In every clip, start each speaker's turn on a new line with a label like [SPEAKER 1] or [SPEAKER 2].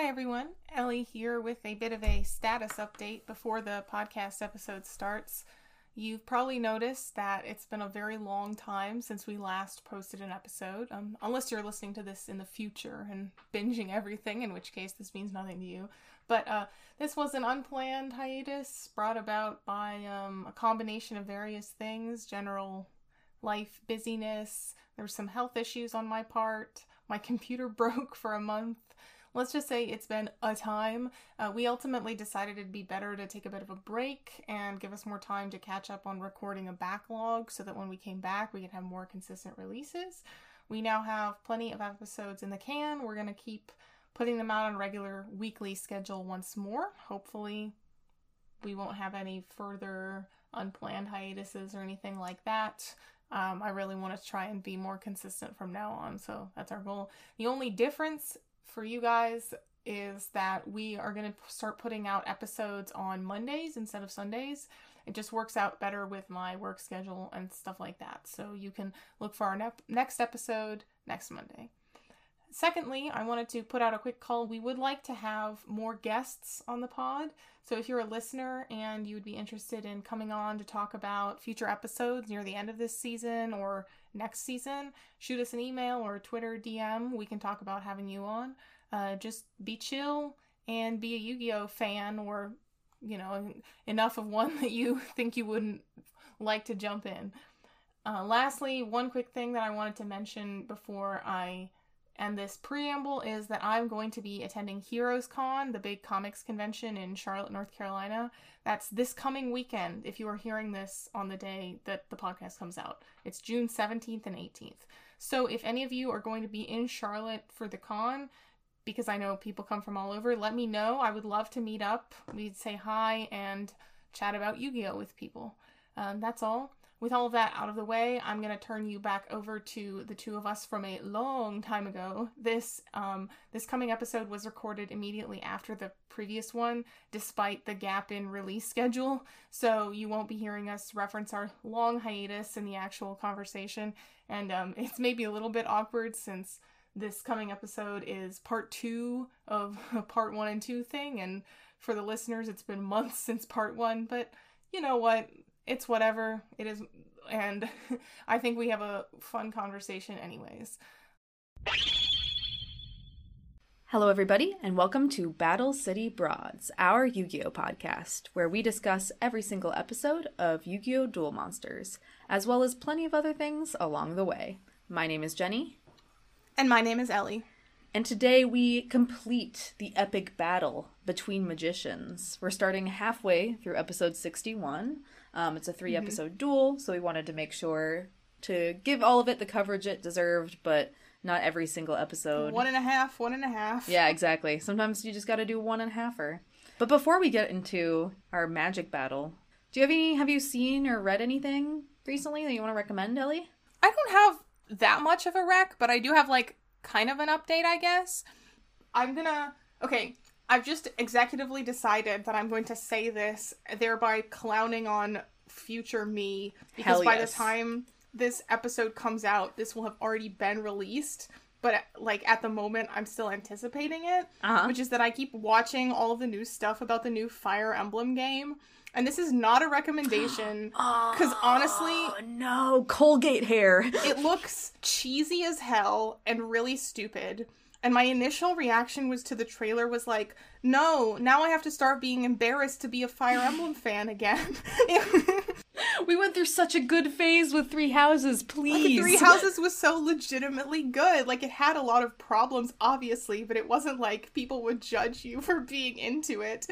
[SPEAKER 1] Hi, everyone. Ellie here with a bit of a status update before the podcast episode starts. You've probably noticed that it's been a very long time since we last posted an episode, um, unless you're listening to this in the future and binging everything, in which case this means nothing to you. But uh, this was an unplanned hiatus brought about by um, a combination of various things general life busyness, there were some health issues on my part, my computer broke for a month let's just say it's been a time. Uh, we ultimately decided it'd be better to take a bit of a break and give us more time to catch up on recording a backlog so that when we came back, we could have more consistent releases. We now have plenty of episodes in the can. We're going to keep putting them out on regular weekly schedule once more. Hopefully, we won't have any further unplanned hiatuses or anything like that. Um, I really want to try and be more consistent from now on, so that's our goal. The only difference for you guys is that we are going to start putting out episodes on Mondays instead of Sundays. It just works out better with my work schedule and stuff like that. So you can look for our ne- next episode next Monday. Secondly, I wanted to put out a quick call. We would like to have more guests on the pod. So if you're a listener and you would be interested in coming on to talk about future episodes near the end of this season or next season, shoot us an email or a Twitter DM. We can talk about having you on. Uh, just be chill and be a Yu Gi Oh fan or, you know, enough of one that you think you wouldn't like to jump in. Uh, lastly, one quick thing that I wanted to mention before I and this preamble is that I'm going to be attending Heroes Con, the big comics convention in Charlotte, North Carolina. That's this coming weekend, if you are hearing this on the day that the podcast comes out. It's June 17th and 18th. So if any of you are going to be in Charlotte for the con, because I know people come from all over, let me know. I would love to meet up. We'd say hi and chat about Yu Gi Oh! with people. Um, that's all with all of that out of the way, I'm going to turn you back over to the two of us from a long time ago. This um this coming episode was recorded immediately after the previous one despite the gap in release schedule, so you won't be hearing us reference our long hiatus in the actual conversation and um it's maybe a little bit awkward since this coming episode is part 2 of a part 1 and 2 thing and for the listeners it's been months since part 1, but you know what? It's whatever. It is, and I think we have a fun conversation, anyways.
[SPEAKER 2] Hello, everybody, and welcome to Battle City Broads, our Yu Gi Oh podcast, where we discuss every single episode of Yu Gi Oh! Duel Monsters, as well as plenty of other things along the way. My name is Jenny.
[SPEAKER 1] And my name is Ellie.
[SPEAKER 2] And today we complete the epic battle between magicians. We're starting halfway through episode 61. Um, it's a three mm-hmm. episode mm-hmm. duel, so we wanted to make sure to give all of it the coverage it deserved, but not every single episode.
[SPEAKER 1] One and a half, one and a half.
[SPEAKER 2] Yeah, exactly. Sometimes you just got to do one and a halfer. But before we get into our magic battle, do you have any? Have you seen or read anything recently that you want to recommend, Ellie?
[SPEAKER 1] I don't have that much of a rec, but I do have like kind of an update, I guess. I'm gonna. Okay, I've just executively decided that I'm going to say this, thereby clowning on future me, because by the time this episode comes out, this will have already been released. But like at the moment, I'm still anticipating it, uh-huh. which is that I keep watching all of the new stuff about the new Fire Emblem game, and this is not a recommendation because oh, honestly
[SPEAKER 2] no colgate hair
[SPEAKER 1] it looks cheesy as hell and really stupid and my initial reaction was to the trailer was like no now i have to start being embarrassed to be a fire emblem fan again.
[SPEAKER 2] We went through such a good phase with three houses please.
[SPEAKER 1] Like, three houses was so legitimately good. Like it had a lot of problems obviously but it wasn't like people would judge you for being into it.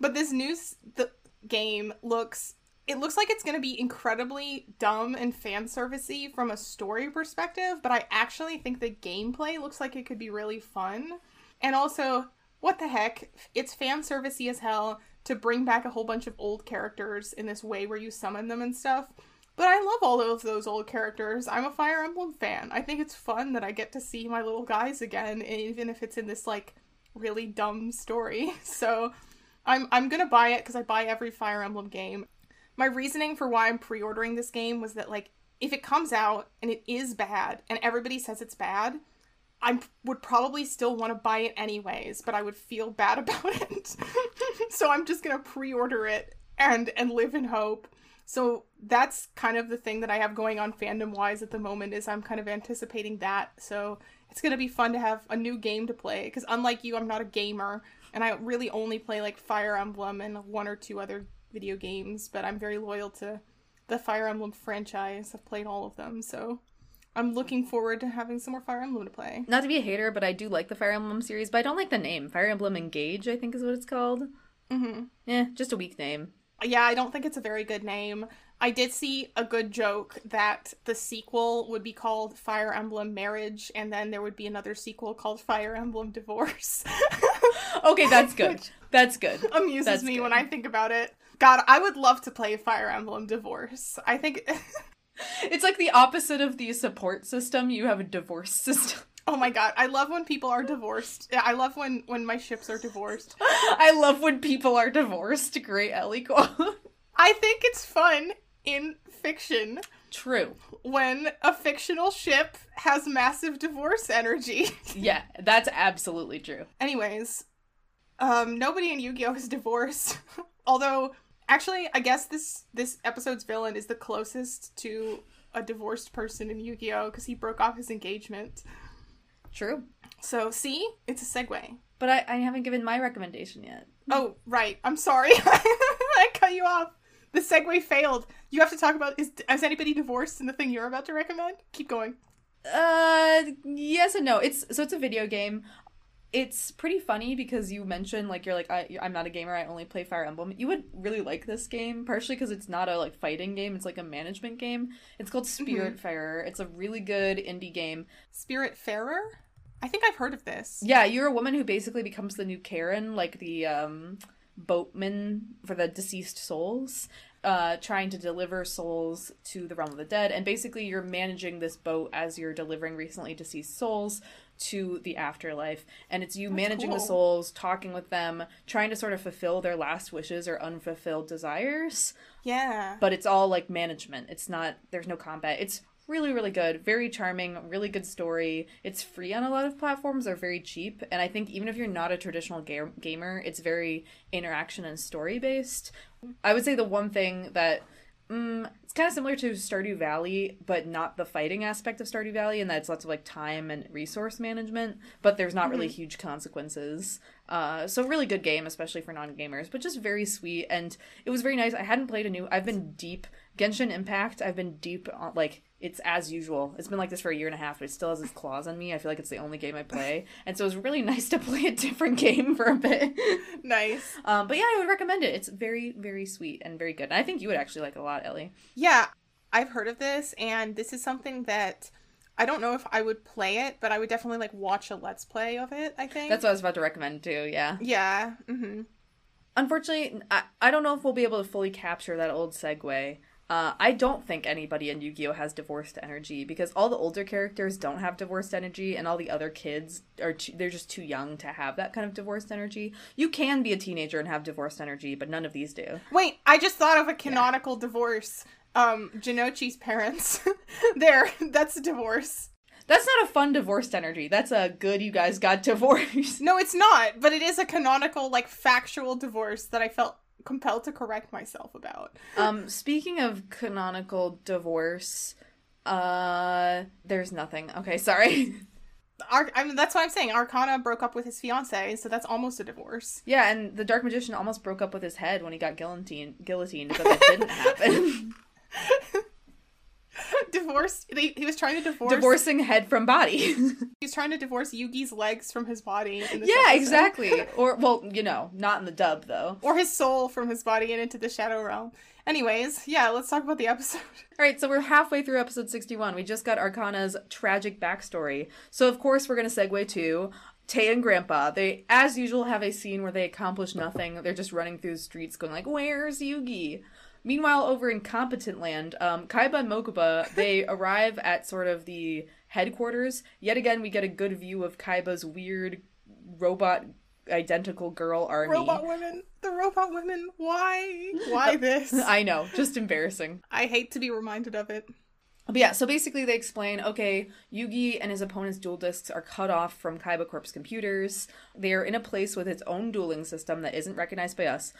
[SPEAKER 1] But this news the game looks it looks like it's going to be incredibly dumb and fan servicey from a story perspective, but I actually think the gameplay looks like it could be really fun. And also, what the heck? It's fan servicey as hell to bring back a whole bunch of old characters in this way where you summon them and stuff. But I love all of those old characters. I'm a Fire Emblem fan. I think it's fun that I get to see my little guys again, even if it's in this like really dumb story. So I'm I'm gonna buy it because I buy every Fire Emblem game. My reasoning for why I'm pre-ordering this game was that like if it comes out and it is bad and everybody says it's bad, I would probably still want to buy it anyways, but I would feel bad about it. so I'm just gonna pre-order it and and live in hope. So that's kind of the thing that I have going on fandom wise at the moment is I'm kind of anticipating that. So it's gonna be fun to have a new game to play because unlike you, I'm not a gamer and I really only play like Fire Emblem and one or two other video games. But I'm very loyal to the Fire Emblem franchise. I've played all of them, so I'm looking forward to having some more Fire Emblem to play.
[SPEAKER 2] Not to be a hater, but I do like the Fire Emblem series, but I don't like the name. Fire Emblem Engage, I think is what it's called.
[SPEAKER 1] Mm-hmm.
[SPEAKER 2] Yeah, just a weak name.
[SPEAKER 1] Yeah, I don't think it's a very good name. I did see a good joke that the sequel would be called Fire Emblem Marriage, and then there would be another sequel called Fire Emblem Divorce.
[SPEAKER 2] okay, that's good. That's good.
[SPEAKER 1] Amuses
[SPEAKER 2] That's
[SPEAKER 1] me
[SPEAKER 2] good.
[SPEAKER 1] when I think about it. God, I would love to play Fire Emblem Divorce. I think.
[SPEAKER 2] It's like the opposite of the support system. You have a divorce system.
[SPEAKER 1] oh my god, I love when people are divorced. I love when when my ships are divorced.
[SPEAKER 2] I love when people are divorced. Great Ellie quote.
[SPEAKER 1] I think it's fun in fiction
[SPEAKER 2] True.
[SPEAKER 1] when a fictional ship has massive divorce energy.
[SPEAKER 2] Yeah, that's absolutely true.
[SPEAKER 1] Anyways, um, nobody in Yu-Gi-Oh is divorced. Although, actually, I guess this this episode's villain is the closest to a divorced person in Yu-Gi-Oh because he broke off his engagement.
[SPEAKER 2] True.
[SPEAKER 1] So, see, it's a segue.
[SPEAKER 2] But I, I haven't given my recommendation yet.
[SPEAKER 1] Oh, right. I'm sorry. I cut you off. The segue failed. You have to talk about is is anybody divorced in the thing you're about to recommend? Keep going.
[SPEAKER 2] Uh, yes and no. It's so it's a video game. It's pretty funny because you mentioned like you're like I, I'm not a gamer. I only play Fire Emblem. You would really like this game, partially because it's not a like fighting game. It's like a management game. It's called Spirit Spiritfarer. It's a really good indie game.
[SPEAKER 1] Spirit Farer? I think I've heard of this.
[SPEAKER 2] Yeah, you're a woman who basically becomes the new Charon, like the um, boatman for the deceased souls, uh, trying to deliver souls to the realm of the dead. And basically, you're managing this boat as you're delivering recently deceased souls to the afterlife. And it's you managing the souls, talking with them, trying to sort of fulfill their last wishes or unfulfilled desires.
[SPEAKER 1] Yeah.
[SPEAKER 2] But it's all like management. It's not, there's no combat. It's really really good very charming really good story it's free on a lot of platforms they're very cheap and i think even if you're not a traditional ga- gamer it's very interaction and story based i would say the one thing that mm, it's kind of similar to stardew valley but not the fighting aspect of stardew valley and that's lots of like time and resource management but there's not really huge consequences. Uh, so really good game especially for non-gamers but just very sweet and it was very nice. I hadn't played a new i've been deep genshin impact i've been deep on like it's as usual. It's been like this for a year and a half, but it still has its claws on me. I feel like it's the only game I play, and so it was really nice to play a different game for a bit.
[SPEAKER 1] Nice.
[SPEAKER 2] Um, but yeah, I would recommend it. It's very, very sweet and very good. And I think you would actually like it a lot, Ellie.
[SPEAKER 1] Yeah, I've heard of this, and this is something that I don't know if I would play it, but I would definitely like watch a let's play of it. I think
[SPEAKER 2] That's what I was about to recommend too. Yeah.
[SPEAKER 1] yeah. Mm-hmm.
[SPEAKER 2] Unfortunately, I, I don't know if we'll be able to fully capture that old segue. Uh, I don't think anybody in Yu-Gi-Oh has divorced energy because all the older characters don't have divorced energy, and all the other kids are too, they're just too young to have that kind of divorced energy. You can be a teenager and have divorced energy, but none of these do.
[SPEAKER 1] Wait, I just thought of a canonical divorce. Um, Jonouchi's parents. there, that's a divorce.
[SPEAKER 2] That's not a fun divorced energy. That's a good you guys got divorced.
[SPEAKER 1] No, it's not, but it is a canonical, like, factual divorce that I felt compelled to correct myself about.
[SPEAKER 2] um, speaking of canonical divorce, uh, there's nothing. Okay, sorry.
[SPEAKER 1] Ar- I mean, that's what I'm saying. Arcana broke up with his fiance, so that's almost a divorce.
[SPEAKER 2] Yeah, and the Dark Magician almost broke up with his head when he got guillotined, guillotined but that didn't happen.
[SPEAKER 1] Divorce. He, he was trying to divorce.
[SPEAKER 2] Divorcing head from body.
[SPEAKER 1] He's trying to divorce Yugi's legs from his body. In
[SPEAKER 2] yeah,
[SPEAKER 1] episode.
[SPEAKER 2] exactly. Or, well, you know, not in the dub, though.
[SPEAKER 1] Or his soul from his body and into the shadow realm. Anyways, yeah, let's talk about the episode.
[SPEAKER 2] All right, so we're halfway through episode 61. We just got Arcana's tragic backstory. So, of course, we're going to segue to Tay and Grandpa. They, as usual, have a scene where they accomplish nothing. They're just running through the streets going like, where's Yugi? Meanwhile, over in Competent Land, um, Kaiba and Mokuba, they arrive at sort of the headquarters. Yet again, we get a good view of Kaiba's weird robot identical girl army.
[SPEAKER 1] Robot women. The robot women. Why? Why this?
[SPEAKER 2] I know, just embarrassing.
[SPEAKER 1] I hate to be reminded of it.
[SPEAKER 2] But yeah, so basically they explain, okay, Yugi and his opponent's duel discs are cut off from Kaiba Corp's computers. They are in a place with its own dueling system that isn't recognized by us.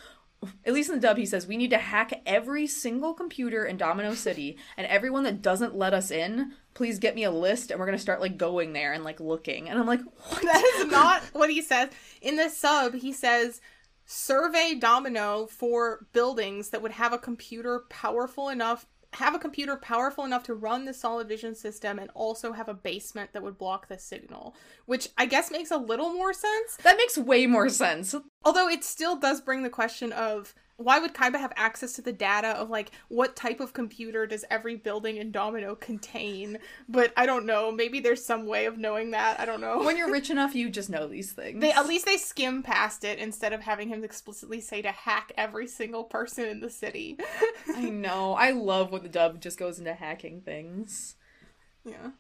[SPEAKER 2] At least in the dub, he says, we need to hack every single computer in Domino City, and everyone that doesn't let us in, please get me a list, and we're gonna start, like, going there and, like, looking. And I'm like, what?
[SPEAKER 1] That is not what he says. In the sub, he says, survey Domino for buildings that would have a computer powerful enough have a computer powerful enough to run the solid vision system and also have a basement that would block the signal, which I guess makes a little more sense.
[SPEAKER 2] That makes way more sense.
[SPEAKER 1] Although it still does bring the question of why would Kaiba have access to the data of like what type of computer does every building in Domino contain? But I don't know. Maybe there's some way of knowing that. I don't know.
[SPEAKER 2] When you're rich enough, you just know these things.
[SPEAKER 1] They at least they skim past it instead of having him explicitly say to hack every single person in the city.
[SPEAKER 2] I know. I love when the dub just goes into hacking things.
[SPEAKER 1] yeah.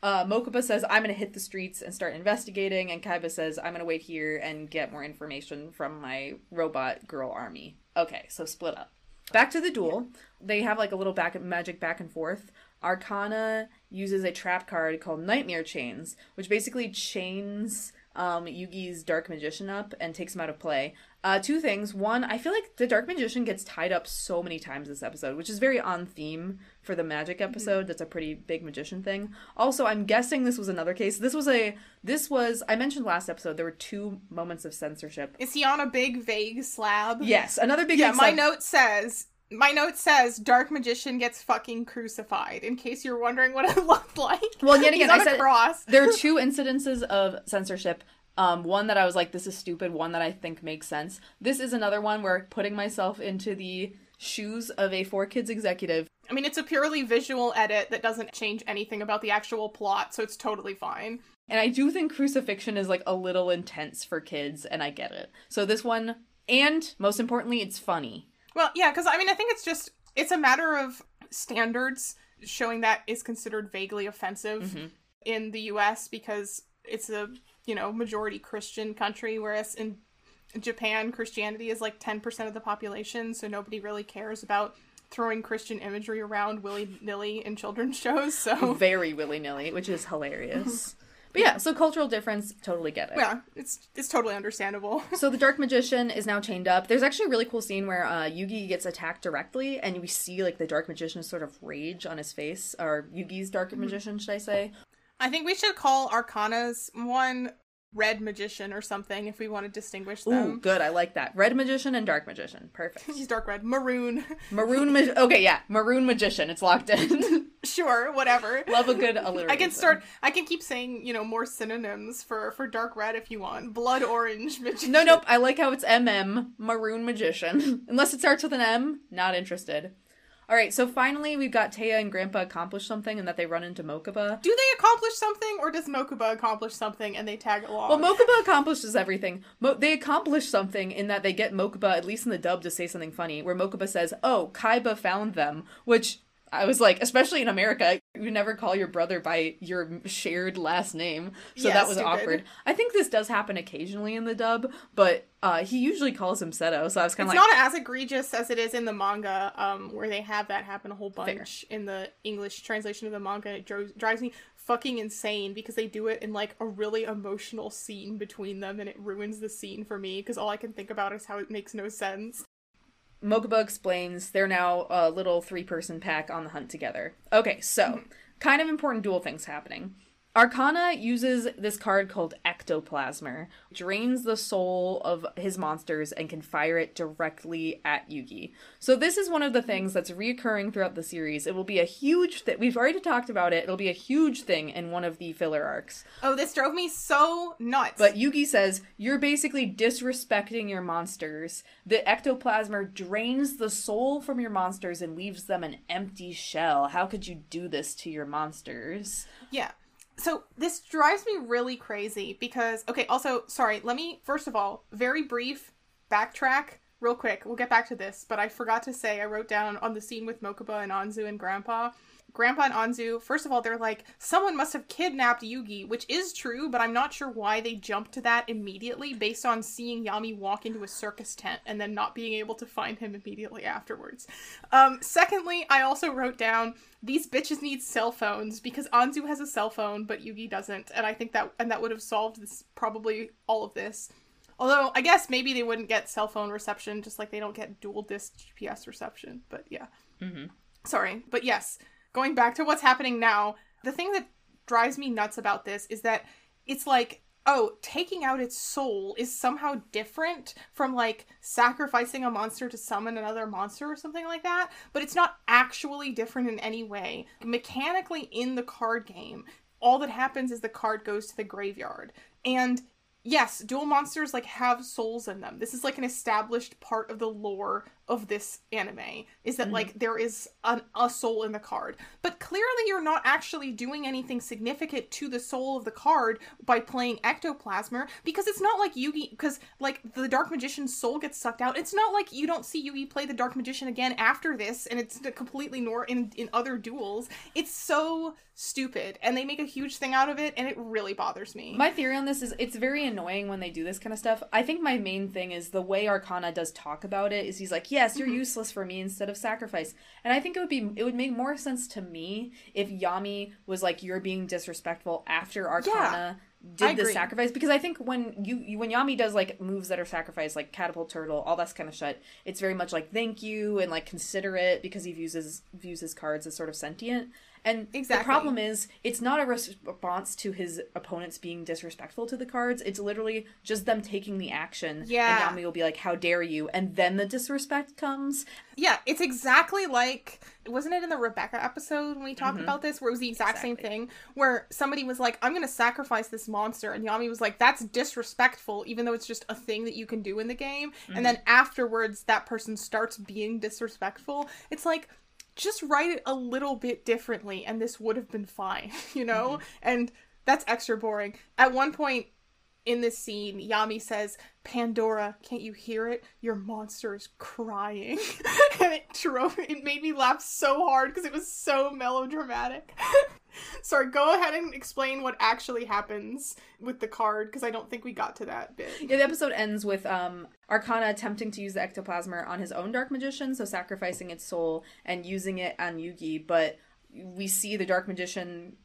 [SPEAKER 2] Uh, Mokuba says, I'm going to hit the streets and start investigating, and Kaiba says, I'm going to wait here and get more information from my robot girl army. Okay, so split up. Back to the duel. They have like a little back magic back and forth. Arcana uses a trap card called Nightmare Chains, which basically chains um, Yugi's Dark Magician up and takes him out of play. Uh, two things. One, I feel like the Dark Magician gets tied up so many times this episode, which is very on theme for the magic episode. That's a pretty big magician thing. Also, I'm guessing this was another case. This was a this was I mentioned last episode there were two moments of censorship.
[SPEAKER 1] Is he on a big vague slab?
[SPEAKER 2] Yes, another big
[SPEAKER 1] Yeah, my
[SPEAKER 2] except-
[SPEAKER 1] note says my note says Dark Magician gets fucking crucified. In case you're wondering what it looked like.
[SPEAKER 2] Well, yet
[SPEAKER 1] He's
[SPEAKER 2] again,
[SPEAKER 1] on
[SPEAKER 2] I
[SPEAKER 1] a
[SPEAKER 2] said
[SPEAKER 1] cross.
[SPEAKER 2] there are two incidences of censorship. Um, one that I was like, this is stupid. One that I think makes sense. This is another one where putting myself into the shoes of a 4Kids executive.
[SPEAKER 1] I mean, it's a purely visual edit that doesn't change anything about the actual plot, so it's totally fine.
[SPEAKER 2] And I do think crucifixion is like a little intense for kids, and I get it. So this one, and most importantly, it's funny.
[SPEAKER 1] Well, yeah, because I mean, I think it's just it's a matter of standards showing that is considered vaguely offensive
[SPEAKER 2] Mm-hmm.
[SPEAKER 1] in the U.S. because it's a you know majority Christian country, whereas in Japan Christianity is like ten percent of the population, so nobody really cares about throwing Christian imagery around willy nilly in children's shows. So
[SPEAKER 2] Very willy nilly, which is hilarious. But yeah, so cultural difference, totally get it.
[SPEAKER 1] yeah, it's it's totally understandable.
[SPEAKER 2] So the Dark Magician is now chained up. There's actually a really cool scene where uh, Yugi gets attacked directly, and we see like the Dark Magician sort of rage on his face, or Yugi's Dark Magician, should I say?
[SPEAKER 1] I think we should call Arcanas one red magician or something if we want to distinguish them.
[SPEAKER 2] Ooh, good. I like that. Red Magician and Dark Magician. Perfect.
[SPEAKER 1] He's dark red, maroon.
[SPEAKER 2] Maroon Mag- Okay, yeah. Maroon Magician. It's locked in.
[SPEAKER 1] sure, whatever.
[SPEAKER 2] Love a good alliteration.
[SPEAKER 1] I can start. I can keep saying you know more synonyms for for dark red if you want. Blood orange magician.
[SPEAKER 2] No, nope. I like how it's MM, Maroon Magician. Unless it starts with an M, not interested. All right, so finally we've got Téa and Grandpa accomplish something and that they run into Mokuba.
[SPEAKER 1] Do they accomplish something, or does Mokuba accomplish something and they tag along?
[SPEAKER 2] Well, Mokuba accomplishes everything. Mo- they accomplish something in that they get Mokuba, at least in the dub, to say something funny, where Mokuba says, Oh, Kaiba found them, which I was like, especially in America, you never call your brother by your shared last name. So
[SPEAKER 1] Yeah,
[SPEAKER 2] that was
[SPEAKER 1] stupid.
[SPEAKER 2] awkward. I think this does happen occasionally in the dub, but uh, he usually calls him Seto, so I was kind
[SPEAKER 1] it's
[SPEAKER 2] of like,
[SPEAKER 1] not as egregious as it is in the manga, um, where they have that happen a whole bunch in the English translation of the manga. It dro- drives me fucking insane because they do it in like a really emotional scene between them, and it ruins the scene for me because all I can think about is how it makes no sense.
[SPEAKER 2] Mokuba explains they're now a little three person pack on the hunt together. Okay, so mm-hmm. kind of important duel things happening. Arcana uses this card called Ectoplasmer, drains the soul of his monsters and can fire it directly at Yugi. So this is one of the things that's reoccurring throughout the series. It will be a huge thing. We've already talked about it. It'll be a huge thing in one of the filler arcs.
[SPEAKER 1] Oh, this drove me so nuts.
[SPEAKER 2] But Yugi says, You're basically disrespecting your monsters. The ectoplasmer drains the soul from your monsters and leaves them an empty shell. How could you do this to your monsters?
[SPEAKER 1] Yeah. So this drives me really crazy because okay, also sorry, let me first of all, very brief backtrack real quick. We'll get back to this, but I forgot to say I wrote down on the scene with Mokuba and Anzu and Grandpa. Grandpa and Anzu, first of all, they're like, someone must have kidnapped Yugi, which is true, but I'm not sure why they jumped to that immediately based on seeing Yami walk into a circus tent and then not being able to find him immediately afterwards. Um, secondly, I also wrote down these bitches need cell phones because Anzu has a cell phone, but Yugi doesn't, and I think that and that would have solved this probably all of this. Although I guess maybe they wouldn't get cell phone reception, just like they don't get duel disc GPS reception. But yeah.
[SPEAKER 2] Mm-hmm.
[SPEAKER 1] Sorry. But yes, going back to what's happening now, the thing that drives me nuts about this is that it's like, oh, taking out its soul is somehow different from like sacrificing a monster to summon another monster or something like that. But it's not actually different in any way. Mechanically, in the card game, all that happens is the card goes to the graveyard. And yes, duel monsters like have souls in them. This is like an established part of the lore of this anime is that mm-hmm. like there is an, a soul in the card. But clearly you're not actually doing anything significant to the soul of the card by playing ectoplasmer because it's not like yugi because like the dark magician's soul gets sucked out. It's not like you don't see yugi play the dark magician again after this and it's completely nor in in other duels. It's so stupid and they make a huge thing out of it and it really bothers me.
[SPEAKER 2] My theory on this is it's very annoying when they do this kind of stuff. I think my main thing is the way arcana does talk about it is he's like yeah yes, you're mm-hmm. useless for me instead of sacrifice. And I think it would be it would make more sense to me if Yami was like you're being disrespectful after Arcana yeah, did the sacrifice because I think when you when Yami does like moves that are sacrificed like catapult turtle all that kind of shit it's very much like thank you and like considerate because he views his views his cards as sort of sentient and exactly. the problem is, it's not a response to his opponents being disrespectful to the cards. It's literally just them taking the action. Yeah. And Yami will be like, how dare you? And then the disrespect comes.
[SPEAKER 1] Yeah, it's exactly like, wasn't it in the Rebecca episode when we talked mm-hmm. about this, where it was the exact exactly. same thing, where somebody was like, I'm going to sacrifice this monster. And Yami was like, that's disrespectful, even though it's just a thing that you can do in the game. Mm-hmm. And then afterwards, that person starts being disrespectful. It's like, just write it a little bit differently and this would have been fine, you know? Mm-hmm. And that's extra boring. At one point in this scene, Yami says, Pandora, can't you hear it? Your monster is crying. and it drove it made me laugh so hard because it was so melodramatic. Sorry, go ahead and explain what actually happens with the card because I don't think we got to that bit.
[SPEAKER 2] Yeah, the episode ends with um Arcana attempting to use the ectoplasmer on his own dark magician, so sacrificing its soul and using it on Yugi, but we see the dark magician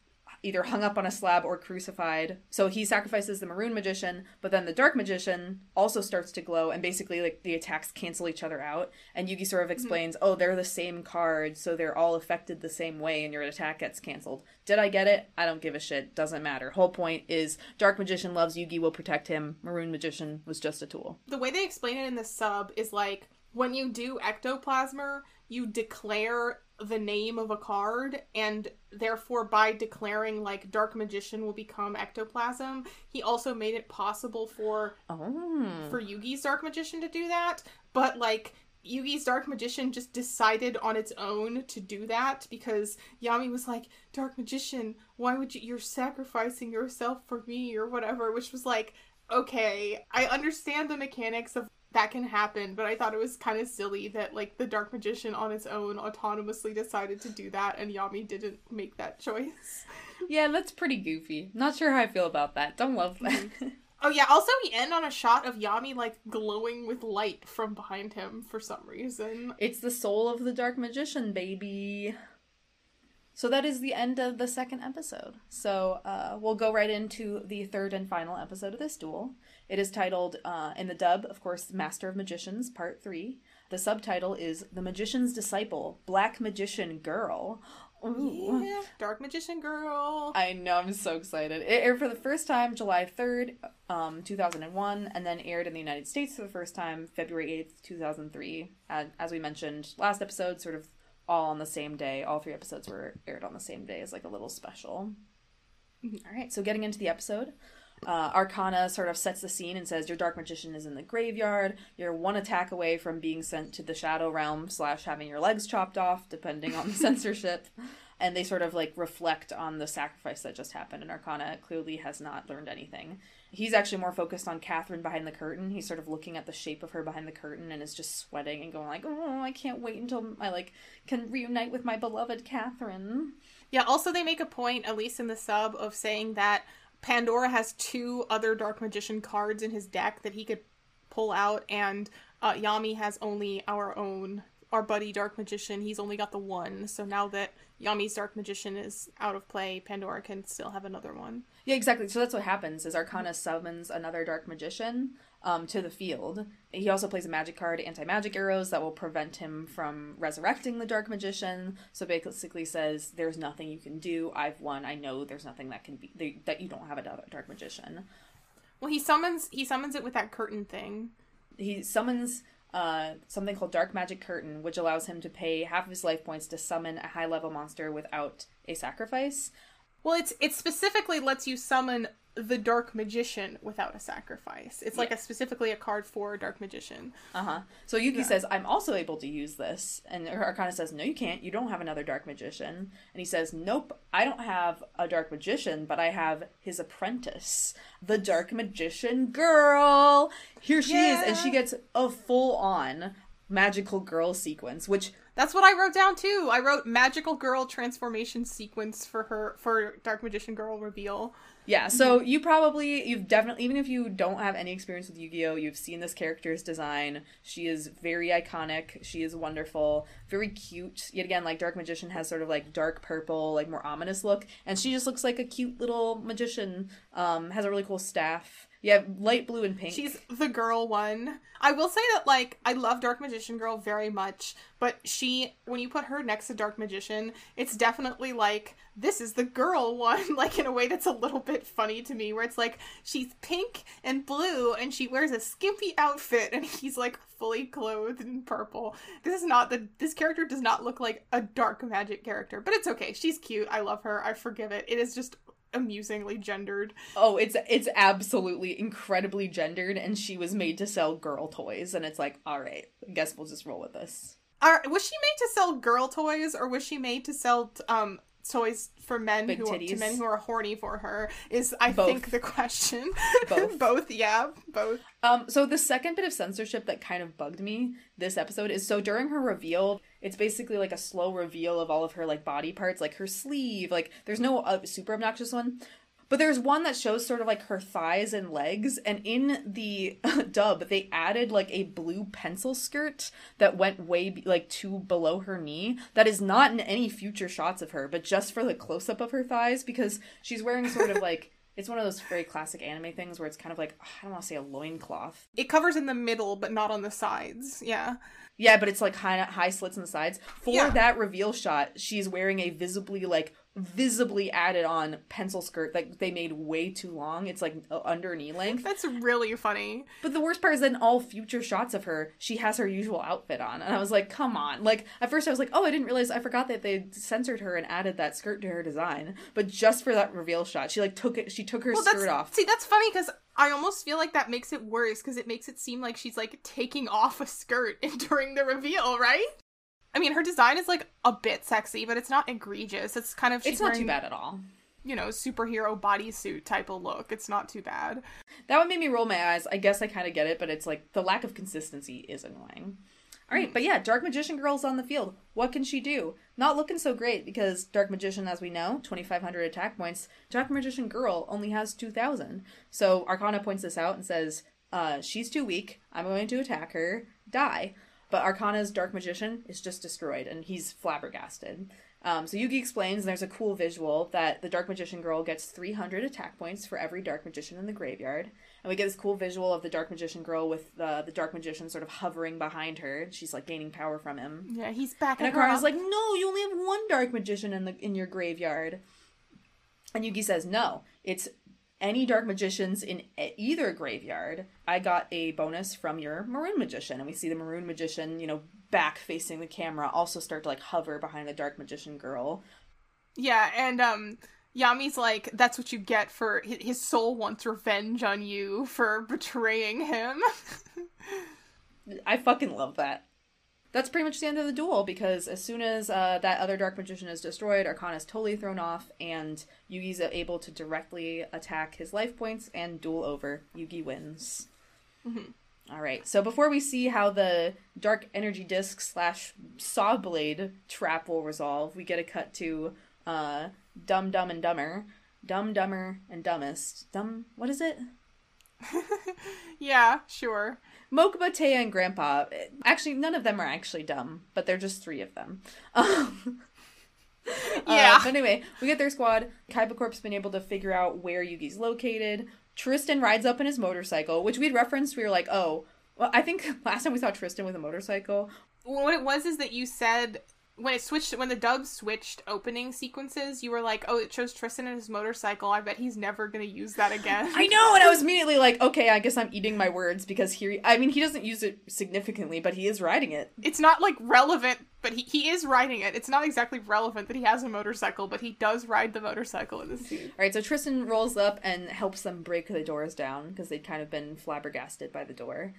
[SPEAKER 2] either hung up on a slab or crucified. So he sacrifices the maroon magician, but then the dark magician also starts to glow, and basically, like the attacks cancel each other out. And Yugi sort of mm-hmm. explains, mm-hmm. "Oh, they're the same card, so they're all affected the same way, and your attack gets canceled." Did I get it? I don't give a shit. Doesn't matter. Whole point is, dark magician loves Yugi, will protect him. Maroon magician was just a tool.
[SPEAKER 1] The way they explain it in the sub is like when you do ectoplasmer, you declare the name of a card and therefore by declaring like dark magician will become ectoplasm he also made it possible for
[SPEAKER 2] oh.
[SPEAKER 1] for yugi's dark magician to do that but like Yugi's Dark Magician just decided on its own to do that because Yami was like, Dark Magician, why would you, you're sacrificing yourself for me or whatever, which was like, okay, I understand the mechanics of that can happen, but I thought it was kind of silly that like the Dark Magician on its own autonomously decided to do that and Yami didn't make that choice.
[SPEAKER 2] yeah, that's pretty goofy. Not sure how I feel about that. Don't love that. Mm-hmm.
[SPEAKER 1] Oh yeah, also we end on a shot of Yami like glowing with light from behind him for some reason.
[SPEAKER 2] It's the soul of the Dark Magician, baby. So that is the end of the second episode. So uh, we'll go right into the third and final episode of this duel. It is titled, uh, in the dub, of course, Master of Magicians, Part 3. The subtitle is The Magician's Disciple, Black Magician Girl.
[SPEAKER 1] Ooh. Yeah, Dark Magician Girl.
[SPEAKER 2] I know, I'm so excited. It aired for the first time July 3rd, um, 2001, and then aired in the United States for the first time February 8th, 2003. And as we mentioned last episode, sort of all on the same day. All three episodes were aired on the same day as like a little special. All right, so getting into the episode. Uh, Arcana sort of sets the scene and says your dark magician is in the graveyard. You're one attack away from being sent to the shadow realm slash having your legs chopped off, depending on the censorship. and they sort of like reflect on the sacrifice that just happened and arcana clearly has not learned anything he's actually more focused on catherine behind the curtain he's sort of looking at the shape of her behind the curtain and is just sweating and going like oh i can't wait until i like can reunite with my beloved catherine
[SPEAKER 1] Yeah, also they make a point, at least in the sub, of saying that Pandora has two other Dark Magician cards in his deck that he could pull out, and uh, Yami has only our own, our buddy Dark Magician. He's only got the one, so now that Yami's Dark Magician is out of play, Pandora can still have another one.
[SPEAKER 2] Yeah, exactly. So that's what happens is Arcana summons another dark magician um, to the field. He also plays a magic card, anti-magic arrows, that will prevent him from resurrecting the dark magician. So basically says, there's nothing you can do. I've won. I know there's nothing that can be that you don't have a dark magician.
[SPEAKER 1] Well, he summons he summons it with that curtain thing.
[SPEAKER 2] He summons uh, something called Dark Magic Curtain, which allows him to pay half of his life points to summon a high level monster without a sacrifice.
[SPEAKER 1] Well, it's it specifically lets you summon the Dark Magician without a sacrifice. It's like
[SPEAKER 2] Yeah.
[SPEAKER 1] a specifically a card for a Dark Magician.
[SPEAKER 2] Uh huh. So Yugi says, I'm also able to use this. And Arcana says, No, you can't. You don't have another Dark Magician. And he says, Nope, I don't have a Dark Magician, but I have his apprentice, the Dark Magician girl. Here she is. And she gets a full on magical girl sequence, which
[SPEAKER 1] That's what I wrote down too. I wrote magical girl transformation sequence for her for Dark Magician girl reveal.
[SPEAKER 2] Yeah, so you probably you've definitely even if you don't have any experience with Yu-Gi-Oh, you've seen this character's design. She is very iconic. She is wonderful, very cute. Yet again, like Dark Magician has sort of like dark purple, like more ominous look, and she just looks like a cute little magician. Um, has a really cool staff. Yeah, light blue and pink.
[SPEAKER 1] She's the girl one. I will say that like I love Dark Magician girl very much, but she when you put her next to Dark Magician, it's definitely like this is the girl one, like in a way that's a little bit funny to me, where it's like she's pink and blue and she wears a skimpy outfit and he's like fully clothed in purple. This is not the this character does not look like a dark magic character, but it's okay. She's cute. I love her. I forgive it. It is just amusingly gendered.
[SPEAKER 2] oh, it's it's absolutely incredibly gendered, and she was made to sell girl toys, and it's like, all right, I guess we'll just roll with this.
[SPEAKER 1] Are, was she made to sell girl toys, or was she made to sell um toys for men
[SPEAKER 2] Big
[SPEAKER 1] who are, to men who are horny for her? Is I
[SPEAKER 2] Both.
[SPEAKER 1] think the question.
[SPEAKER 2] Both.
[SPEAKER 1] both, yeah, both.
[SPEAKER 2] Um, so the second bit of censorship that kind of bugged me this episode is so during her reveal, it's basically like a slow reveal of all of her like body parts, like her sleeve. Like there's no uh, super obnoxious one, but there's one that shows sort of like her thighs and legs. And in the dub, they added like a blue pencil skirt that went way be- like two below her knee. That is not in any future shots of her, but just for the close up of her thighs because she's wearing sort of like. It's one of those very classic anime things where it's kind of like I don't want to say a loincloth.
[SPEAKER 1] It covers in the middle, but not on the sides. Yeah.
[SPEAKER 2] Yeah, but it's like high high slits on the sides. For
[SPEAKER 1] Yeah.
[SPEAKER 2] that reveal shot, she's wearing a visibly like visibly added on pencil skirt that they made way too long. It's like under knee length.
[SPEAKER 1] That's really funny.
[SPEAKER 2] But the worst part is that in all future shots of her, she has her usual outfit on. And I was like, come on. Like, at first I was like, oh, I didn't realize, I forgot that they censored her and added that skirt to her design. But just for that reveal shot, she like took it, she took her
[SPEAKER 1] Well,
[SPEAKER 2] skirt off.
[SPEAKER 1] see, that's funny because I almost feel like that makes it worse because it makes it seem like she's like taking off a skirt during the reveal, right? I mean, her design is like a bit sexy, but it's not egregious. It's kind of she's
[SPEAKER 2] It's not too
[SPEAKER 1] wearing,
[SPEAKER 2] bad at all.
[SPEAKER 1] You know, superhero bodysuit type of look. It's not too bad.
[SPEAKER 2] That one made me roll my eyes. I guess I kind of get it, but it's like the lack of consistency is annoying. All right, but yeah, Dark Magician Girl's on the field. What can she do? Not looking so great because Dark Magician, as we know, 2,500 attack points. Dark Magician Girl only has 2,000. So Arcana points this out and says, uh, she's too weak. I'm going to attack her. Die. But Arcana's Dark Magician is just destroyed and he's flabbergasted. Um, so Yugi explains, and there's a cool visual that the Dark Magician girl gets 300 attack points for every Dark Magician in the graveyard. And we get this cool visual of the Dark Magician girl with the, the Dark Magician sort of hovering behind her. She's like gaining power from him.
[SPEAKER 1] Yeah, he's back
[SPEAKER 2] And. Akara's like, no, you only have one Dark Magician in the in your graveyard. And Yugi says, no, it's any Dark Magicians in either graveyard. I got a bonus from your Maroon Magician. And we see the Maroon Magician, you know, back facing the camera, also start to like hover behind the Dark Magician girl.
[SPEAKER 1] Yeah, and um Yami's like, that's what you get for his soul wants revenge on you for betraying him.
[SPEAKER 2] I fucking love that. that's pretty much the end of the duel because as soon as uh, that other dark magician is destroyed, Arcana is totally thrown off, and Yugi's able to directly attack his life points and duel over. Yugi wins. All right. So before we see how the dark energy disc slash saw blade trap will resolve, we get a cut to uh, Dumb, Dumb, and Dumber. Dumb, Dumber, and Dumbest. Dumb. What is it?
[SPEAKER 1] Yeah, sure.
[SPEAKER 2] Mokuba, Téa, and Grandpa. Actually, none of them are actually dumb, but they're just three of them. Um,
[SPEAKER 1] Yeah.
[SPEAKER 2] Uh, but anyway, we get their squad. Kaiba Corp's been able to figure out where Yugi's located. Tristan rides up in his motorcycle, which we'd referenced. We were like, oh, well, I think last time we saw Tristan with a motorcycle.
[SPEAKER 1] What it was is that you said when it switched when the dub switched opening sequences, you were like, "Oh, it shows Tristan and his motorcycle. I bet he's never gonna use that again."
[SPEAKER 2] I know, and I was immediately like, okay, I guess I'm eating my words because here, I mean, he doesn't use it significantly, but he is riding it.
[SPEAKER 1] it's not like relevant, but he, he is riding it. It's not exactly relevant that he has a motorcycle, but he does ride the motorcycle in this scene.
[SPEAKER 2] All right, so Tristan rolls up and helps them break the doors down because they'd kind of been flabbergasted by the door.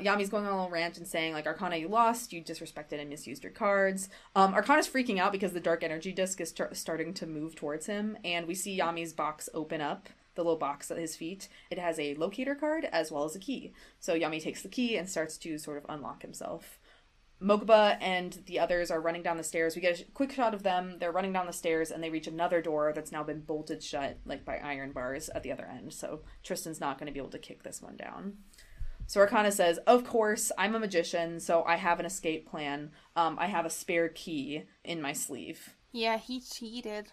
[SPEAKER 2] Yami's going on a little rant and saying, like, Arcana, you lost, you disrespected and misused your cards. Um, Arcana's freaking out because the dark energy disc is start- starting to move towards him, and we see Yami's box open up, the little box at his feet. It has a locator card as well as a key. So Yami takes the key and starts to sort of unlock himself. Mokuba and the others are running down the stairs. We get a quick shot of them. They're running down the stairs and they reach another door that's now been bolted shut, like by iron bars at the other end. So Tristan's not going to be able to kick this one down. So Arcana says, Of course, I'm a magician, so I have an escape plan. Um, I have a spare key in my sleeve.
[SPEAKER 1] Yeah, he cheated.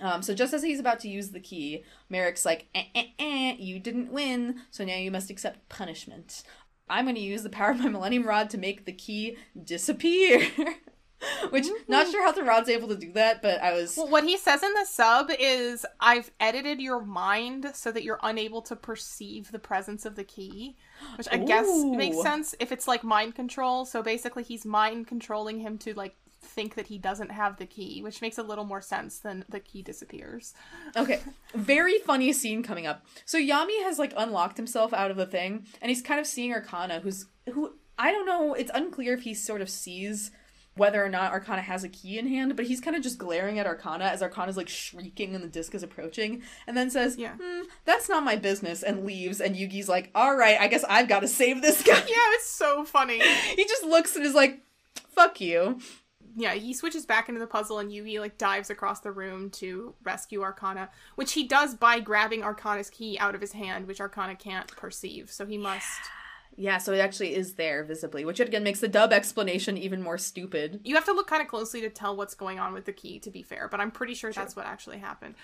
[SPEAKER 2] Um, so just as he's about to use the key, Marik's like, eh, eh, eh, you didn't win, so now you must accept punishment. I'm going to use the power of my Millennium Rod to make the key disappear. Which, not mm-hmm. sure how the rod's able to do that, but I was.
[SPEAKER 1] Well, what he says in the sub is, "I've edited your mind so that you're unable to perceive the presence of the key," which I guess makes sense if it's like mind control. So basically, he's mind controlling him to like think that he doesn't have the key, which makes a little more sense than the key disappears.
[SPEAKER 2] Okay, very funny scene coming up. So Yami has like unlocked himself out of the thing, and he's kind of seeing Arcana, who's who I don't know. It's unclear if he sort of sees whether or not Arcana has a key in hand, but he's kind of just glaring at Arcana as Arcana's like shrieking and the disc is approaching, and then says,
[SPEAKER 1] Yeah.
[SPEAKER 2] hmm, "That's not my business," and leaves. And Yugi's like, "All right, I guess I've got to save this guy."
[SPEAKER 1] Yeah, it's so funny.
[SPEAKER 2] he just looks and is like, "Fuck you."
[SPEAKER 1] yeah, he switches back into the puzzle and Yugi like dives across the room to rescue Arcana, which he does by grabbing Arcana's key out of his hand, which Arcana can't perceive. So he must
[SPEAKER 2] Yeah, so it actually is there visibly, which again makes the dub explanation even more stupid.
[SPEAKER 1] You have to look kind of closely to tell what's going on with the key, to be fair, but I'm pretty sure that's what actually happened.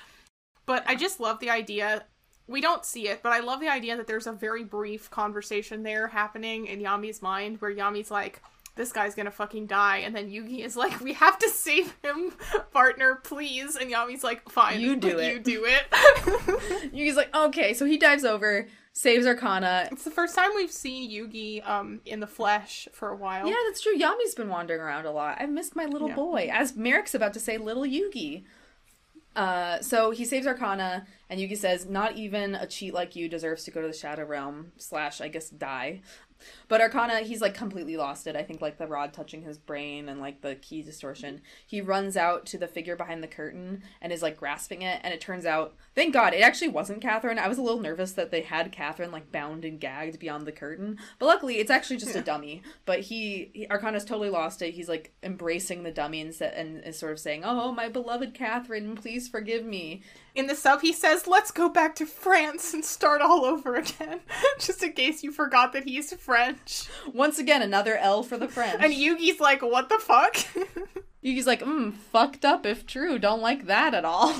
[SPEAKER 1] But I just love the idea. We don't see it, but I love the idea that there's a very brief conversation there happening in Yami's mind where Yami's like, this guy's gonna fucking die. And then Yugi is like, we have to save him, partner, please. And Yami's like, fine.
[SPEAKER 2] You do it."
[SPEAKER 1] You do it.
[SPEAKER 2] Yugi's like, okay, so he dives over, saves Arcana.
[SPEAKER 1] it's the first time we've seen Yugi um in the flesh for a while.
[SPEAKER 2] Yeah, that's true. Yami's been wandering around a lot. I've missed my little
[SPEAKER 1] Yeah.
[SPEAKER 2] boy. As Marik's about to say, little Yugi. Uh, so he saves Arcana, and Yugi says, "Not even a cheat like you deserves to go to the Shadow Realm slash, I guess, die." But Arcana, he's like completely lost it. I think like the rod touching his brain and like the key distortion. He runs out to the figure behind the curtain and is like grasping it. And it turns out, thank God, it actually wasn't Catherine. I was a little nervous that they had Catherine like bound and gagged beyond the curtain. But luckily, it's actually just a dummy. But he, he Arcana's totally lost it. He's like embracing the dummy and, and is sort of saying, "Oh, my beloved Catherine, please forgive me."
[SPEAKER 1] In the sub, he says, let's go back to France and start all over again. Just in case you forgot that he's French.
[SPEAKER 2] Once again, another L for the French.
[SPEAKER 1] And Yugi's like, what the fuck?
[SPEAKER 2] Yugi's like, "Hmm, fucked up if true. Don't like that at all."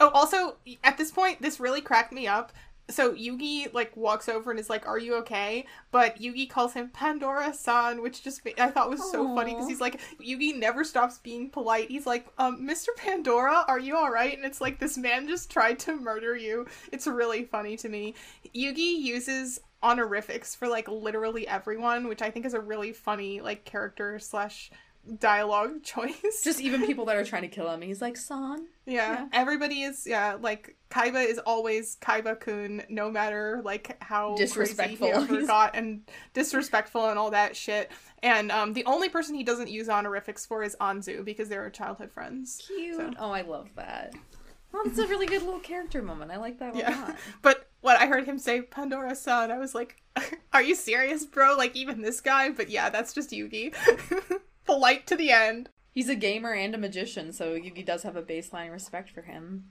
[SPEAKER 1] oh, also, at this point, this really cracked me up. So Yugi, like, walks over and is like, are you okay? But Yugi calls him Pandora-san, which just I thought was so funny because he's like, Yugi never stops being polite. He's like, um, Mr. Pandora, are you alright? And it's like, this man just tried to murder you. It's really funny to me. Yugi uses honorifics for like literally everyone, which I think is a really funny like character slash dialogue choice.
[SPEAKER 2] Just even people that are trying to kill him, he's like, San.
[SPEAKER 1] yeah.
[SPEAKER 2] yeah.
[SPEAKER 1] everybody is yeah like Kaiba is always Kaiba Kun, no matter like how
[SPEAKER 2] Disrespectful.
[SPEAKER 1] crazy he ever got and disrespectful and all that shit. And um, the only person he doesn't use honorifics for is Anzu because they're childhood friends.
[SPEAKER 2] Cute.
[SPEAKER 1] So-
[SPEAKER 2] Oh, I love that. Oh, that's a really good little character moment. I like that a
[SPEAKER 1] Yeah.
[SPEAKER 2] lot.
[SPEAKER 1] But what I heard him say Pandora San, I was like, Are you serious, bro? Like even this guy? But yeah, that's just Yugi. Polite to the end.
[SPEAKER 2] He's a gamer and a magician, so Yugi does have a baseline respect for him.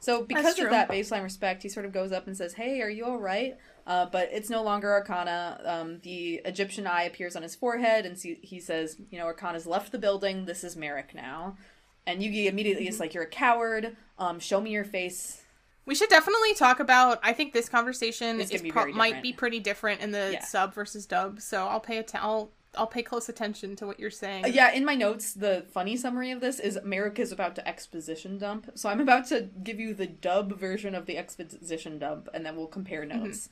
[SPEAKER 2] So because of that baseline respect, he sort of goes up and says, "Hey, are you all right?" Uh, but it's no longer Arcana. Um, the Egyptian eye appears on his forehead, and see- he says, "You know, Arcana's left the building. This is Marik now." And Yugi immediately
[SPEAKER 1] Mm-hmm.
[SPEAKER 2] is like, "You're a coward. Um, show me your face."
[SPEAKER 1] We should definitely talk about. I think this conversation
[SPEAKER 2] It's
[SPEAKER 1] is pro- might be pretty different in the
[SPEAKER 2] Yeah.
[SPEAKER 1] sub versus dub. So I'll pay atten- I'll I'll pay close attention to what you're saying.
[SPEAKER 2] Yeah, in my notes, the funny summary of this is Marik is about to exposition dump. So I'm about to give you the dub version of the exposition dump, and then we'll compare
[SPEAKER 1] Mm-hmm.
[SPEAKER 2] notes.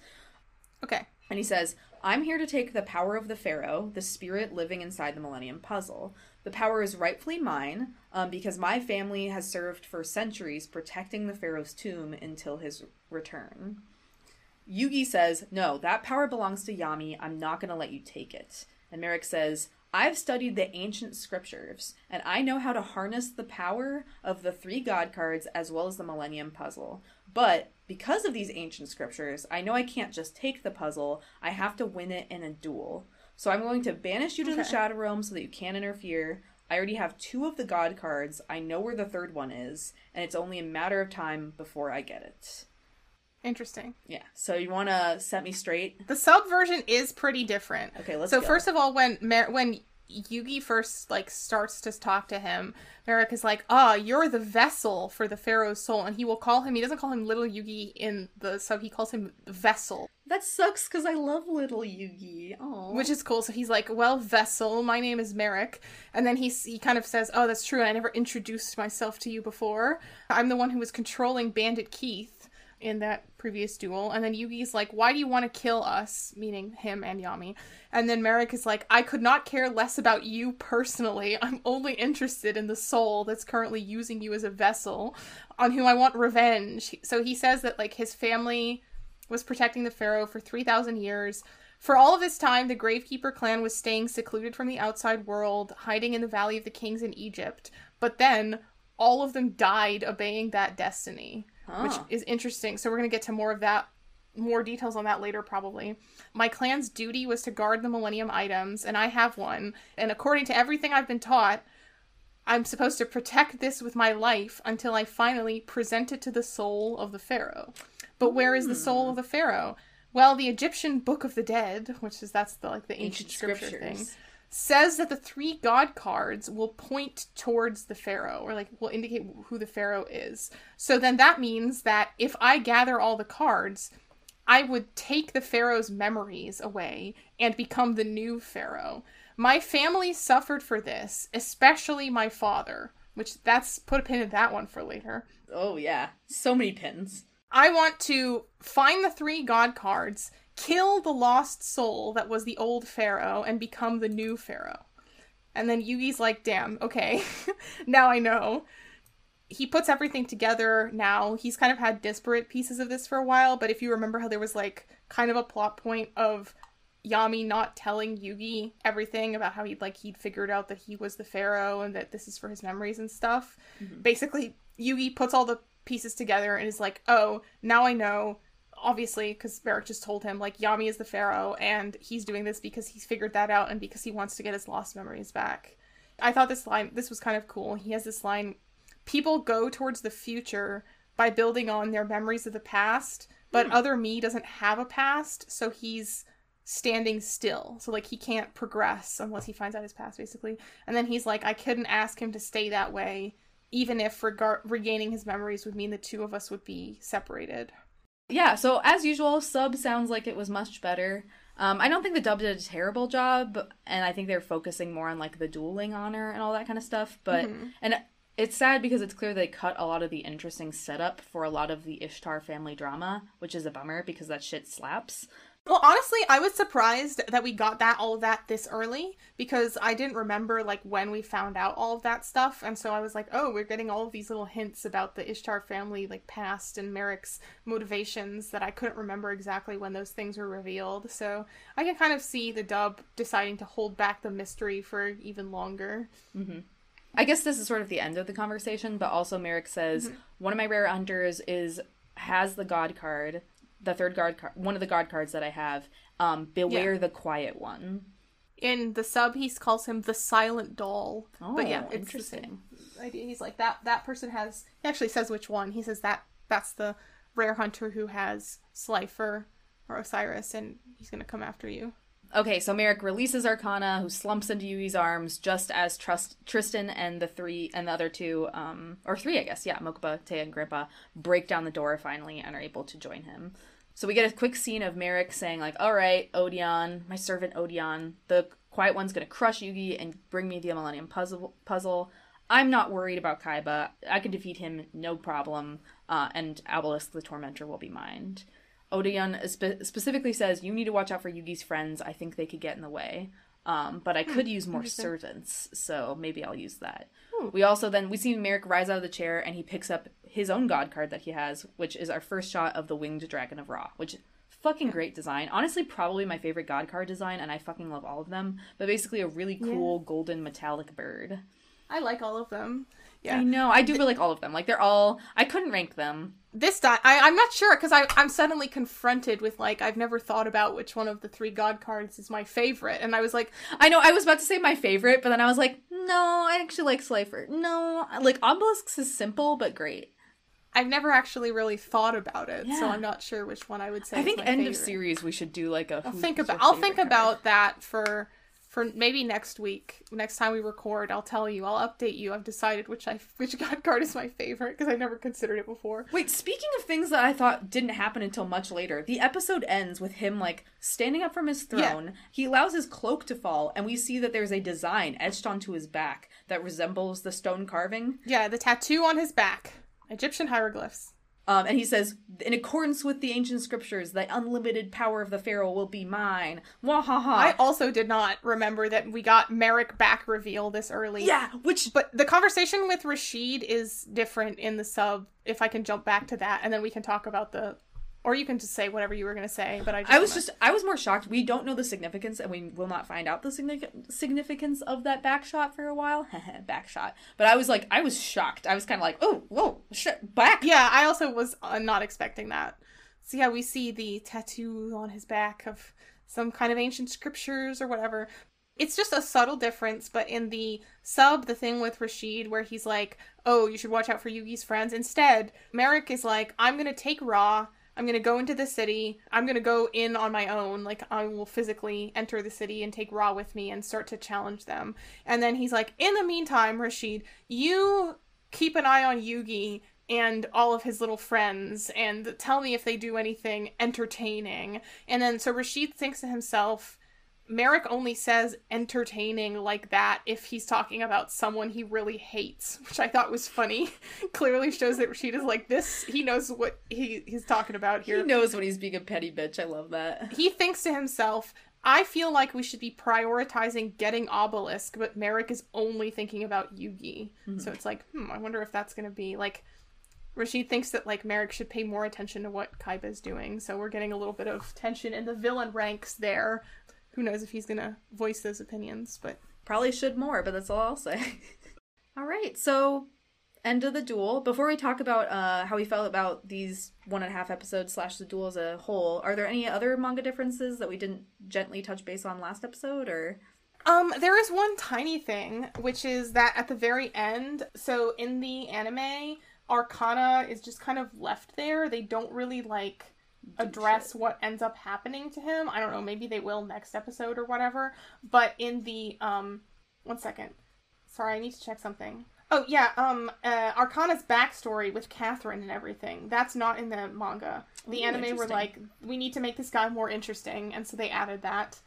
[SPEAKER 1] Okay.
[SPEAKER 2] And he says, I'm here to take the power of the Pharaoh, the spirit living inside the Millennium Puzzle. The power is rightfully mine um, because my family has served for centuries protecting the Pharaoh's tomb until his return. Yugi says, No, that power belongs to Yami. I'm not going to let you take it. And Marik says, I've studied the ancient scriptures, and I know how to harness the power of the three god cards as well as the Millennium Puzzle. But because of these ancient scriptures, I know I can't just take the puzzle, I have to win it in a duel. So I'm going to banish you to the Shadow Realm so that you can't interfere. I already have two of the god cards, I know where the third one is, and it's only a matter of time before I get it.
[SPEAKER 1] Interesting.
[SPEAKER 2] Yeah, so you want to set me straight?
[SPEAKER 1] The sub version is pretty different.
[SPEAKER 2] Okay, let's
[SPEAKER 1] so
[SPEAKER 2] go.
[SPEAKER 1] first of all, when Mer- when Yugi first like starts to talk to him, Marik is like, "Ah, you're the vessel for the Pharaoh's soul," and he will call him. He doesn't call him Little Yugi in the sub. He calls him Vessel,
[SPEAKER 2] That sucks because I love little Yugi. Oh,
[SPEAKER 1] which is cool. So he's like, "Well, Vessel, my name is Marik," and then he he kind of says, "Oh, that's true. I never introduced myself to you before. I'm the one who was controlling Bandit Keith." In that previous duel. And then Yugi's like, Why do you want to kill us? Meaning him and Yami. And then Marik is like, I could not care less about you personally. I'm only interested in the soul that's currently using you as a vessel on whom I want revenge. So he says that, like, his family was protecting the Pharaoh for 3,000 years. For all of this time, the Gravekeeper clan was staying secluded from the outside world, hiding in the Valley of the Kings in Egypt. But then, all of them died obeying that destiny which is interesting. So we're going to get to more of that, more details on that later, probably. My clan's duty was to guard the Millennium items, and I have one. And according to everything I've been taught, I'm supposed to protect this with my life until I finally present it to the soul of the Pharaoh. But where is the soul of hmm. the Pharaoh? Well, the Egyptian Book of the Dead, which is that's the like the ancient,
[SPEAKER 2] ancient
[SPEAKER 1] scripture thing says that the three god cards will point towards the pharaoh or like will indicate who the pharaoh is. So then that means that if i gather all the cards i would take the pharaoh's memories away and become the new pharaoh. My family suffered for this especially my father which that's put a pin in that one for later.
[SPEAKER 2] Oh yeah, so many pins.
[SPEAKER 1] I want to find the three god cards, kill the lost soul that was the old pharaoh, and become the new pharaoh. And then Yugi's like, damn, okay, now I know. He puts everything together now. He's kind of had disparate pieces of this for a while, but if you remember how there was like kind of a plot point of Yami not telling Yugi everything about how he'd like he'd figured out that he was the pharaoh and that this is for his memories and stuff. Mm-hmm. Basically, Yugi puts all the pieces together and is like, "Oh, now I know." Obviously, because Marik just told him like Yami is the pharaoh, and he's doing this because he's figured that out and because he wants to get his lost memories back. I thought this line this was kind of cool. He has this line: "People go towards the future by building on their memories of the past, but hmm. other me doesn't have a past, so he's standing still. So like he can't progress unless he finds out his past basically. And then he's like I couldn't ask him to stay that way even if regar- regaining his memories would mean the two of us would be separated.
[SPEAKER 2] Yeah, so as usual, sub sounds like it was much better. Um, I don't think the dub did a terrible job, and I think they're focusing more on like the dueling honor and all that kind of stuff. But and it's sad because it's clear they cut a lot of the interesting setup for a lot of the Ishtar family drama, which is a bummer because that shit slaps.
[SPEAKER 1] Well, honestly, I was surprised that we got that all of that this early because I didn't remember like when we found out all of that stuff, and so I was like, oh, we're getting all of these little hints about the Ishtar family like past and Marik's motivations that I couldn't remember exactly when those things were revealed. So I can kind of see the dub deciding to hold back the mystery for even longer. Mm-hmm.
[SPEAKER 2] I guess this is sort of the end of the conversation, but also Marik says mm-hmm. one of my rare hunters is has the god card, the third guard card, one of the guard cards that I have. Um, beware
[SPEAKER 1] Yeah.
[SPEAKER 2] the quiet one.
[SPEAKER 1] In the sub, he calls him the Silent Doll. but yeah,
[SPEAKER 2] Oh, interesting.
[SPEAKER 1] idea. He's like that. That person has. He actually says which one. He says that that's the rare hunter who has Slifer or Osiris, and he's gonna come after you.
[SPEAKER 2] Okay, so Marik releases Arkana, who slumps into Yugi's arms just as Trust- Tristan and the three and the other two, um, or three, I guess, yeah, Mokuba, Téa, and Grandpa break down the door finally and are able to join him. So we get a quick scene of Marik saying like, "All right, Odion, my servant Odion, the Quiet One's gonna crush Yugi and bring me the Millennium Puzzle. Puzzle. I'm not worried about Kaiba. I can defeat him, no problem. Uh, and Obelisk the Tormentor will be mine." Odion spe- specifically says, "You need to watch out for Yugi's friends. I think they could get in the way. Um, but I could use more servants, so maybe I'll use that."
[SPEAKER 1] Hmm.
[SPEAKER 2] We also then we see Marik rise out of the chair and he picks up his own god card that he has, which is our first shot of the winged dragon of Ra, which fucking great design. Honestly, probably my favorite god card design, and I fucking love all of them. But basically, a really cool golden metallic bird.
[SPEAKER 1] I like all of them. Yeah.
[SPEAKER 2] I know I do really like all of them. Like they're all I couldn't rank them.
[SPEAKER 1] This time, I, I'm not sure because I'm suddenly confronted with like I've never thought about which one of the three god cards is my favorite, and I was like,
[SPEAKER 2] I know I was about to say my favorite, but then I was like, no, I actually like Slifer. No, like Obelisks is simple but great.
[SPEAKER 1] I've never actually really thought about it, so I'm not sure which one I would say.
[SPEAKER 2] I think end of series we should do like a.
[SPEAKER 1] I'll think about. I'll think
[SPEAKER 2] card.
[SPEAKER 1] about that for for maybe next week. Next time we record, I'll tell you. I'll update you. I've decided which I which god card is my favorite because I never considered it before.
[SPEAKER 2] Wait, speaking of things that I thought didn't happen until much later, the episode ends with him like standing up from his
[SPEAKER 1] Yeah.
[SPEAKER 2] throne. He allows his cloak to fall, and we see that there's a design etched onto his back that resembles the stone carving.
[SPEAKER 1] Yeah, the tattoo on his back, Egyptian hieroglyphs.
[SPEAKER 2] Um, and he says, in accordance with the ancient scriptures, the unlimited power of the pharaoh will be mine. Wahaha.
[SPEAKER 1] I also did not remember that we got Marik back reveal this early.
[SPEAKER 2] yeah, which
[SPEAKER 1] But the conversation with Rashid is different in the sub. If I can jump back to that, and then we can talk about the, or you can just say whatever you were gonna say. But I, just
[SPEAKER 2] I was
[SPEAKER 1] wanna-
[SPEAKER 2] just I was more shocked. We don't know the significance, and we will not find out the signific- significance of that back shot for a while. back shot, but I was like, I was shocked. I was kind of like, oh, whoa, shit, back.
[SPEAKER 1] Yeah, I also was uh, not expecting that. So yeah, we see the tattoo on his back of some kind of ancient scriptures or whatever. It's just a subtle difference, but in the sub, the thing with Rashid where he's like, "Oh, you should watch out for Yugi's friends." Instead, Marik is like, "I'm gonna take Ra. I'm gonna go into the city. I'm gonna go in on my own. Like I will physically enter the city and take Ra with me and start to challenge them." And then he's like, "In the meantime, Rashid, you keep an eye on Yugi and all of his little friends and tell me if they do anything entertaining. And then so Rashid thinks to himself, Marik only says entertaining like that if he's talking about someone he really hates, which I thought was funny. Clearly shows that Rashid is like this. He knows what he, he's talking about here
[SPEAKER 2] He knows when he's being a petty bitch. I love that.
[SPEAKER 1] he thinks to himself, I feel like we should be prioritizing getting Obelisk, but Marik is only thinking about Yugi. So it's like, hmm, I wonder if that's going to be like. Rashid thinks that like Marik should pay more attention to what Kaiba is doing, so we're getting a little bit of tension in the villain ranks there. Who knows if he's gonna voice those opinions, but
[SPEAKER 2] Probably should more, but that's all I'll say. all right, so end of the duel. Before we talk about uh, how we felt about these one and a half episodes slash the duel as a whole, are there any other manga differences that we didn't gently touch base on last episode, or?
[SPEAKER 1] Um, there is one tiny thing, which is that at the very end, so in the anime, Arkana is just kind of left there. They don't really like address what ends up happening to him. I don't know, maybe they will next episode or whatever. But in the um one second. Sorry, I need to check something. Oh yeah, um uh Arkana's backstory with Catherine and everything. That's not in the manga. The
[SPEAKER 2] Ooh,
[SPEAKER 1] anime were like, we need to make this guy more interesting, and so they added that.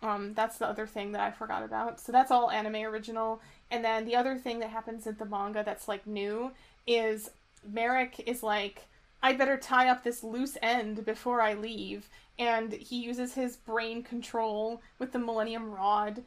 [SPEAKER 1] Um, that's the other thing that I forgot about. So that's all anime original. And then the other thing that happens in the manga that's like new is Marik is like, I'd better tie up this loose end before I leave. and he uses his brain control with the Millennium Rod.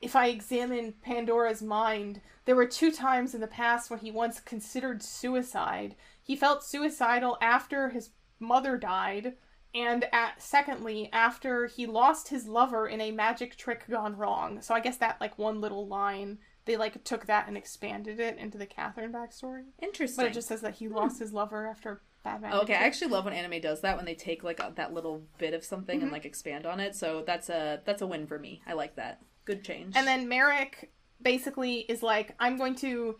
[SPEAKER 1] If I examine Pandora's mind, there were two times in the past when he once considered suicide. He felt suicidal after his mother died, and at secondly after he lost his lover in a magic trick gone wrong. So I guess that like one little line they like took that and expanded it into the Catherine backstory.
[SPEAKER 2] Interesting.
[SPEAKER 1] But it just says that he lost his lover after bad.
[SPEAKER 2] Okay, I actually love when anime does that when they take like a, that little bit of something
[SPEAKER 1] Mm-hmm.
[SPEAKER 2] and like expand on it. So that's a that's a win for me. I like that. Good change.
[SPEAKER 1] And then Marik basically is like, I'm going to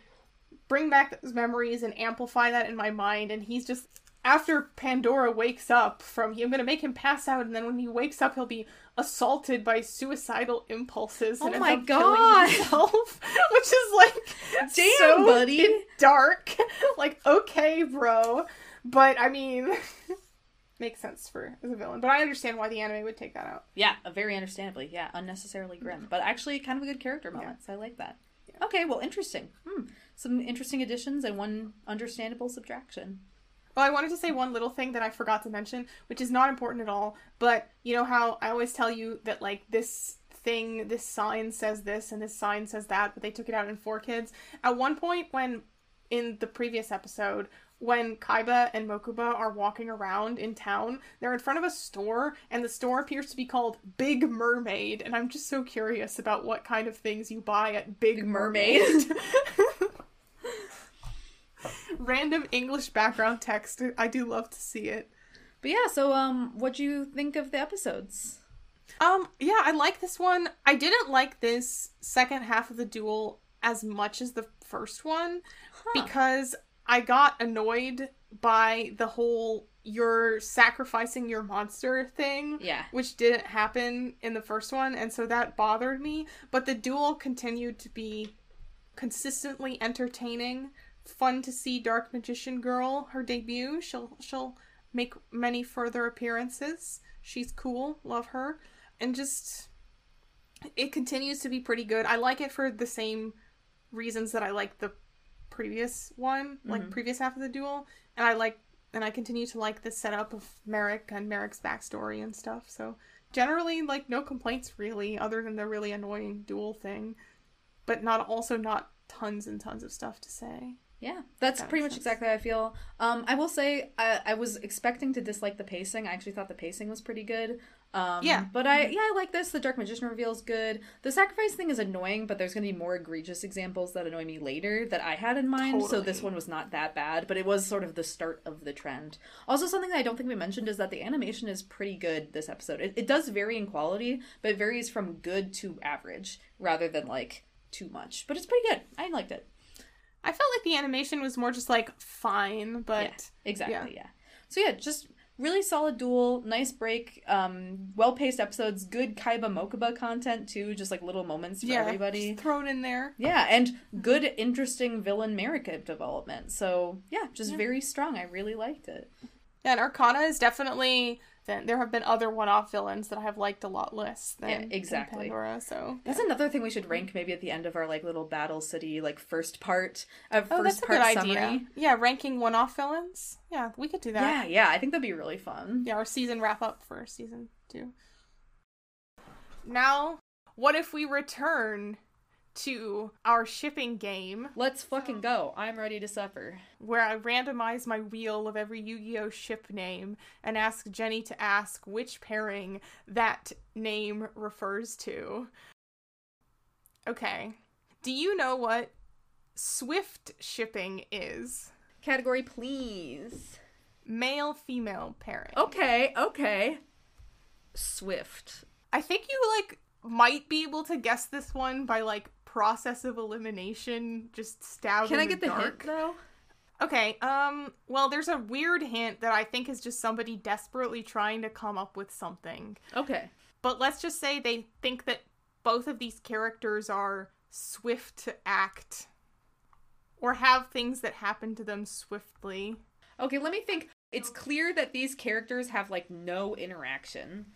[SPEAKER 1] bring back those memories and amplify that in my mind. And he's just, after Pandora wakes up from, I'm going to make him pass out. And then when he wakes up, he'll be assaulted by suicidal impulses. And
[SPEAKER 2] Oh my God.
[SPEAKER 1] himself, which is like,
[SPEAKER 2] Damn,
[SPEAKER 1] so
[SPEAKER 2] buddy.
[SPEAKER 1] dark. like, okay, bro. But I mean, makes sense for as a villain. But I understand why the anime would take that out.
[SPEAKER 2] yeah, very understandably. Yeah, unnecessarily grim, but actually kind of a good character moment. So I like that. Okay, well, interesting. Hmm. Some interesting additions and one understandable subtraction.
[SPEAKER 1] Well, I wanted to say one little thing that I forgot to mention, which is not important at all. But you know how I always tell you that like this thing, this sign says this and this sign says that, but they took it out in 4Kids. At one point, when in the previous episode, when Kaiba and Mokuba are walking around in town, they're in front of a store, and the store appears to be called Big Mermaid. And I'm just so curious about what kind of things you buy at Big,
[SPEAKER 2] Big
[SPEAKER 1] Mermaid.
[SPEAKER 2] Mermaid.
[SPEAKER 1] Random English background text. I do love to see it.
[SPEAKER 2] But yeah, so um, what do you think of the episodes?
[SPEAKER 1] Um, yeah, I like this one. I didn't like this second half of the duel as much as the first one because I got annoyed by the whole you're sacrificing your monster thing.
[SPEAKER 2] Yeah.
[SPEAKER 1] Which didn't happen in the first one, and so that bothered me. But the duel continued to be consistently entertaining. Fun to see Dark Magician Girl, her debut. She'll she'll make many further appearances. She's cool, love her. And just it continues to be pretty good. I like it for the same reasons that I like the previous one, like mm-hmm. previous half of the duel. And I like and I continue to like the setup of Marik and Marik's backstory and stuff. So generally like no complaints really, other than the really annoying duel thing. But not also not tons and tons of stuff to say.
[SPEAKER 2] Yeah, that's
[SPEAKER 1] That
[SPEAKER 2] pretty much
[SPEAKER 1] sense.
[SPEAKER 2] exactly how I feel. Um, I will say I, I was expecting to dislike the pacing. I actually thought the pacing was pretty good. Um,
[SPEAKER 1] Yeah.
[SPEAKER 2] but I yeah I like this. The Dark Magician reveal is good. The sacrifice thing is annoying, but there's going to be more egregious examples that annoy me later that I had in mind. So this one was not that bad, but it was sort of the start of the trend. Also, something that I don't think we mentioned is that the animation is pretty good this episode. It, it does vary in quality, but it varies from good to average rather than like too much. But it's pretty good. I liked it.
[SPEAKER 1] I felt like the animation was more just like fine, but
[SPEAKER 2] yeah, exactly.
[SPEAKER 1] yeah.
[SPEAKER 2] Yeah. So yeah, just really solid duel, nice break, um, well paced episodes, good Kaiba Mokuba content too, just like little moments for
[SPEAKER 1] yeah,
[SPEAKER 2] everybody.
[SPEAKER 1] just thrown in there.
[SPEAKER 2] Yeah, and good, interesting villain Marik development. So yeah, just very strong. I really liked it.
[SPEAKER 1] Yeah, and Arkana is definitely. Then there have been other one-off villains that I have liked a lot less than,
[SPEAKER 2] Yeah,
[SPEAKER 1] than
[SPEAKER 2] exactly.
[SPEAKER 1] Pandora. So
[SPEAKER 2] That's another thing we should rank maybe at the end of our like little Battle City like first part of
[SPEAKER 1] oh,
[SPEAKER 2] first
[SPEAKER 1] that's a
[SPEAKER 2] part
[SPEAKER 1] good
[SPEAKER 2] summary.
[SPEAKER 1] idea. Yeah, ranking one-off villains. Yeah, we could do that.
[SPEAKER 2] Yeah, yeah, I think that'd be really fun.
[SPEAKER 1] Yeah, our season wrap up for season two. Now, what if we return to our shipping game
[SPEAKER 2] Let's fucking go. I'm ready to suffer.
[SPEAKER 1] where I randomize my wheel of every Yu Gi Oh ship name and ask Jenny to ask which pairing that name refers to? Okay. Do you know what swift shipping is?
[SPEAKER 2] Category, please.
[SPEAKER 1] Male female pairing.
[SPEAKER 2] Okay, okay. Swift.
[SPEAKER 1] I think you like might be able to guess this one by like process of elimination, just stab.
[SPEAKER 2] Can I get the
[SPEAKER 1] dark.
[SPEAKER 2] hint though?
[SPEAKER 1] Okay, um, well, there's a weird hint that I think is just somebody desperately trying to come up with something.
[SPEAKER 2] Okay.
[SPEAKER 1] But let's just say they think that both of these characters are swift to act or have things that happen to them swiftly.
[SPEAKER 2] Okay, let me think. It's clear that these characters have like no interaction.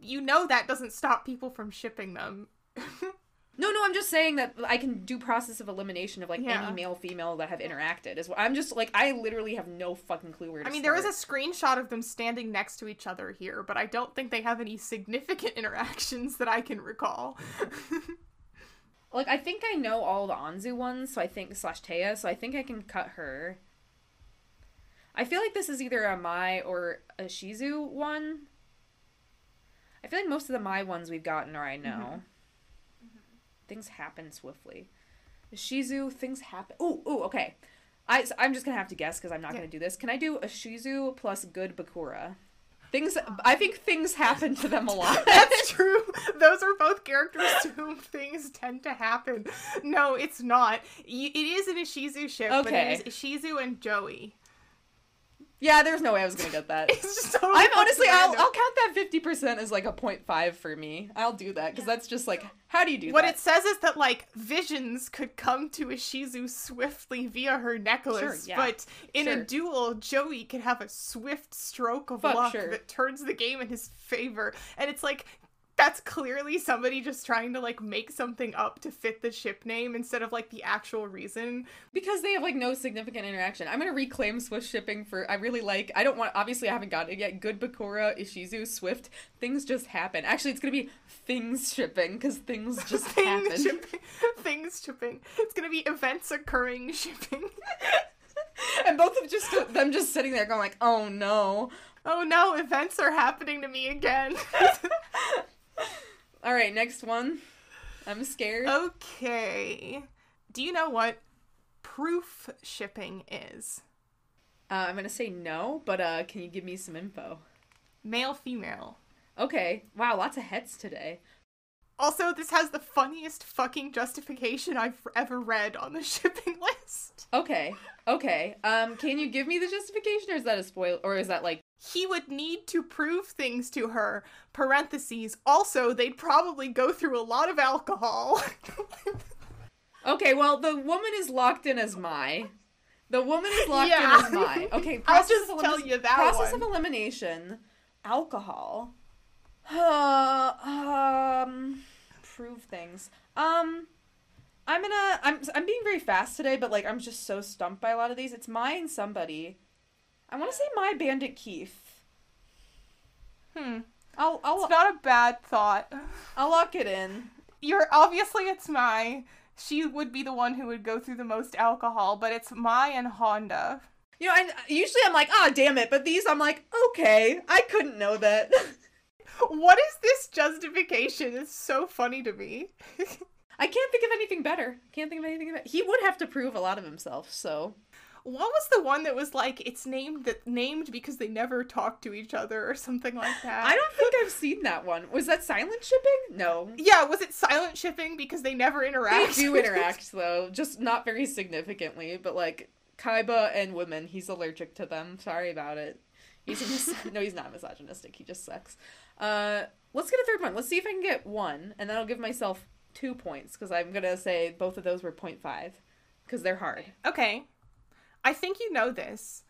[SPEAKER 1] You know that doesn't stop people from shipping them.
[SPEAKER 2] No, no, I'm just saying that I can do process of elimination of like
[SPEAKER 1] Yeah.
[SPEAKER 2] any male female that have interacted. Is what I'm just like I literally have no fucking clue where to
[SPEAKER 1] I mean, there is a screenshot of them standing next to each other here, but I don't think they have any significant interactions that I can recall.
[SPEAKER 2] like I think I know all the Anzu ones, so I think slash Téa, so I think I can cut her. I feel like this is either a Mai or a Shizu one. I feel like most of the Mai ones we've gotten are I know. Mm-hmm. Things happen swiftly. Shizu, things happen. Ooh, ooh, okay. I, I'm just gonna have to guess because I'm not
[SPEAKER 1] Yeah.
[SPEAKER 2] gonna do this. Can I do a Shizu plus good Bakura? Things. I think things happen to them a lot.
[SPEAKER 1] That's true. Those are both characters to whom things tend to happen. No, it's not. It is an Ishizu ship, but
[SPEAKER 2] Okay.
[SPEAKER 1] it is Ishizu and Joey.
[SPEAKER 2] Yeah, there's no way I was gonna get that.
[SPEAKER 1] It's just totally
[SPEAKER 2] I'm honestly, I'll. I'll count that 50% as like a 0.5 for me. I'll do that because that's just like, how do you do
[SPEAKER 1] What
[SPEAKER 2] that?
[SPEAKER 1] What it says is that like visions could come to Ishizu swiftly via her necklace,
[SPEAKER 2] Sure, yeah.
[SPEAKER 1] but in
[SPEAKER 2] Sure.
[SPEAKER 1] a duel, Joey can have a swift stroke of
[SPEAKER 2] Fuck,
[SPEAKER 1] luck
[SPEAKER 2] sure.
[SPEAKER 1] that turns the game in his favor. And it's like that's clearly somebody just trying to like make something up to fit the ship name instead of like the actual reason.
[SPEAKER 2] Because they have like no significant interaction. I'm gonna reclaim Swift shipping for, I really like, I don't want, obviously I haven't gotten it yet. Good Bakura, Ishizu, Swift, things just happen. Actually, it's gonna be things shipping because things just
[SPEAKER 1] Things
[SPEAKER 2] happen.
[SPEAKER 1] shipping, things shipping. It's gonna be events occurring shipping.
[SPEAKER 2] and both of just them just sitting there going like, oh no.
[SPEAKER 1] oh no, events are happening to me again.
[SPEAKER 2] All right, next one. I'm scared.
[SPEAKER 1] Okay. Do you know what proof shipping is?
[SPEAKER 2] Uh, I'm gonna say no, but uh, can you give me some info?
[SPEAKER 1] Male female.
[SPEAKER 2] Okay. Wow, lots of heads today.
[SPEAKER 1] Also, this has the funniest fucking justification I've ever read on the shipping list.
[SPEAKER 2] Okay. Okay. Um, can you give me the justification, or is that a spoil, or is that like?
[SPEAKER 1] He would need to prove things to her. Parentheses. Also, they'd probably go through a lot of alcohol.
[SPEAKER 2] Okay, well, the woman is locked in as Mai. The woman is locked
[SPEAKER 1] Yeah.
[SPEAKER 2] in as Mai. Okay,
[SPEAKER 1] I'll
[SPEAKER 2] process
[SPEAKER 1] just
[SPEAKER 2] of
[SPEAKER 1] tell
[SPEAKER 2] elimin-
[SPEAKER 1] you that
[SPEAKER 2] process
[SPEAKER 1] one.
[SPEAKER 2] of elimination, alcohol. Uh, um, prove things. Um, I'm gonna. I'm. I'm being very fast today, but like I'm just so stumped by a lot of these. It's Mai and somebody. I want to say Mai Bandit Keith.
[SPEAKER 1] hmm.
[SPEAKER 2] I'll. I'll.
[SPEAKER 1] It's not a bad thought.
[SPEAKER 2] I'll lock it in.
[SPEAKER 1] You're obviously it's Mai. She would be the one who would go through the most alcohol, but it's Mai and Honda.
[SPEAKER 2] You know, I usually I'm like, ah, damn it, but these I'm like, okay, I couldn't know that.
[SPEAKER 1] What is this justification? It's so funny to me.
[SPEAKER 2] I can't think of anything better. Can't think of anything better. He would have to prove a lot of himself, so
[SPEAKER 1] What was the one that was like it's named that named because they never talk to each other or something like that?
[SPEAKER 2] I don't think I've seen that one. Was that silent shipping? No.
[SPEAKER 1] Yeah, was it silent shipping because they never interact They
[SPEAKER 2] do interact though, just not very significantly, but like Kaiba and women, he's allergic to them. Sorry about it. He's mis- no, he's not misogynistic. He just sucks. Uh, let's get a third one. Let's see if I can get one, and then I'll give myself two points because I'm gonna say both of those were 0.5 because they're hard.
[SPEAKER 1] okay. I think you know this.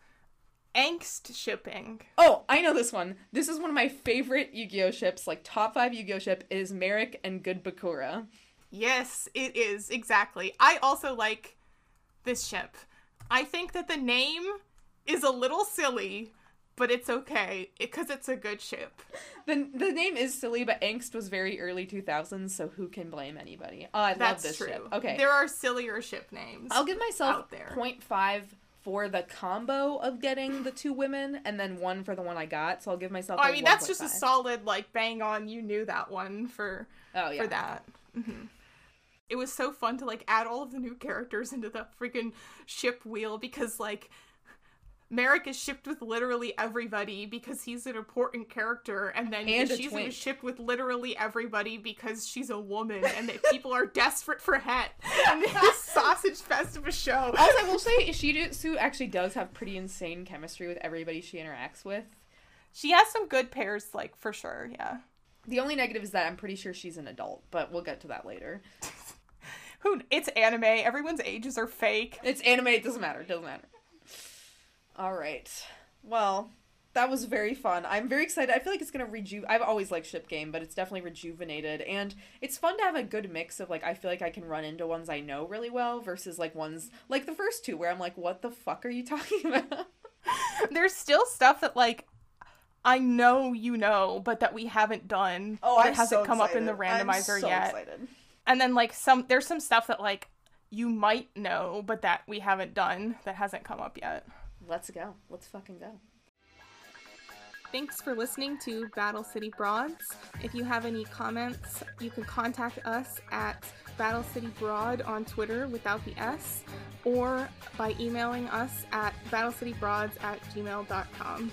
[SPEAKER 1] Angst shipping.
[SPEAKER 2] Oh, I know this one. This is one of my favorite Yu-Gi-Oh ships, like top five Yu-Gi-Oh ship is Marik and Good Bakura.
[SPEAKER 1] Yes, it is, exactly. I also like this ship. I think that the name is a little silly, but it's okay because it's a good ship.
[SPEAKER 2] The the name is silly, but Angst was very early 2000s, so who can blame anybody? Oh, I
[SPEAKER 1] That's
[SPEAKER 2] love this
[SPEAKER 1] true.
[SPEAKER 2] ship. Okay.
[SPEAKER 1] There are sillier ship names.
[SPEAKER 2] I'll give myself
[SPEAKER 1] out there.
[SPEAKER 2] 0.5 for the combo of getting the two women and then one for the one I got. So I'll give myself
[SPEAKER 1] Oh,
[SPEAKER 2] I
[SPEAKER 1] mean, that's just a solid, like, bang on. You knew that one for
[SPEAKER 2] Oh yeah.
[SPEAKER 1] for that. hmm It was so fun to like add all of the new characters into the freaking ship wheel because like Marik is shipped with literally everybody because he's an important character, and then
[SPEAKER 2] And
[SPEAKER 1] she's shipped with literally everybody because she's a woman, and that people are desperate for het. And this sausage fest of a show.
[SPEAKER 2] Also, I will say Ishizu actually does have pretty insane chemistry with everybody she interacts with.
[SPEAKER 1] She has some good pairs, like for sure. Yeah.
[SPEAKER 2] The only negative is that I'm pretty sure she's an adult, but we'll get to that later.
[SPEAKER 1] Who? It's anime. Everyone's ages are fake.
[SPEAKER 2] It's anime, it doesn't matter, it doesn't matter. All right. Well, that was very fun. I'm very excited. I feel like it's gonna reju. I've always liked ship game, but it's definitely rejuvenated, and it's fun to have a good mix of like I feel like I can run into ones I know really well versus like ones like the first two where I'm like, what the fuck are you talking about?
[SPEAKER 1] There's still stuff that like I know you know, but that we haven't done.
[SPEAKER 2] Oh,
[SPEAKER 1] that
[SPEAKER 2] I'm
[SPEAKER 1] hasn't
[SPEAKER 2] so
[SPEAKER 1] come up in the
[SPEAKER 2] excited.
[SPEAKER 1] Randomizer
[SPEAKER 2] so
[SPEAKER 1] yet.
[SPEAKER 2] excited.
[SPEAKER 1] And then like some there's some stuff that like you might know, but that we haven't done that hasn't come up yet.
[SPEAKER 2] Let's go. Let's fucking go.
[SPEAKER 1] Thanks for listening to Battle City Broads. If you have any comments, you can contact us at Battle City Broad on Twitter without the S, or by emailing us at battlecitybroads at gmail.com.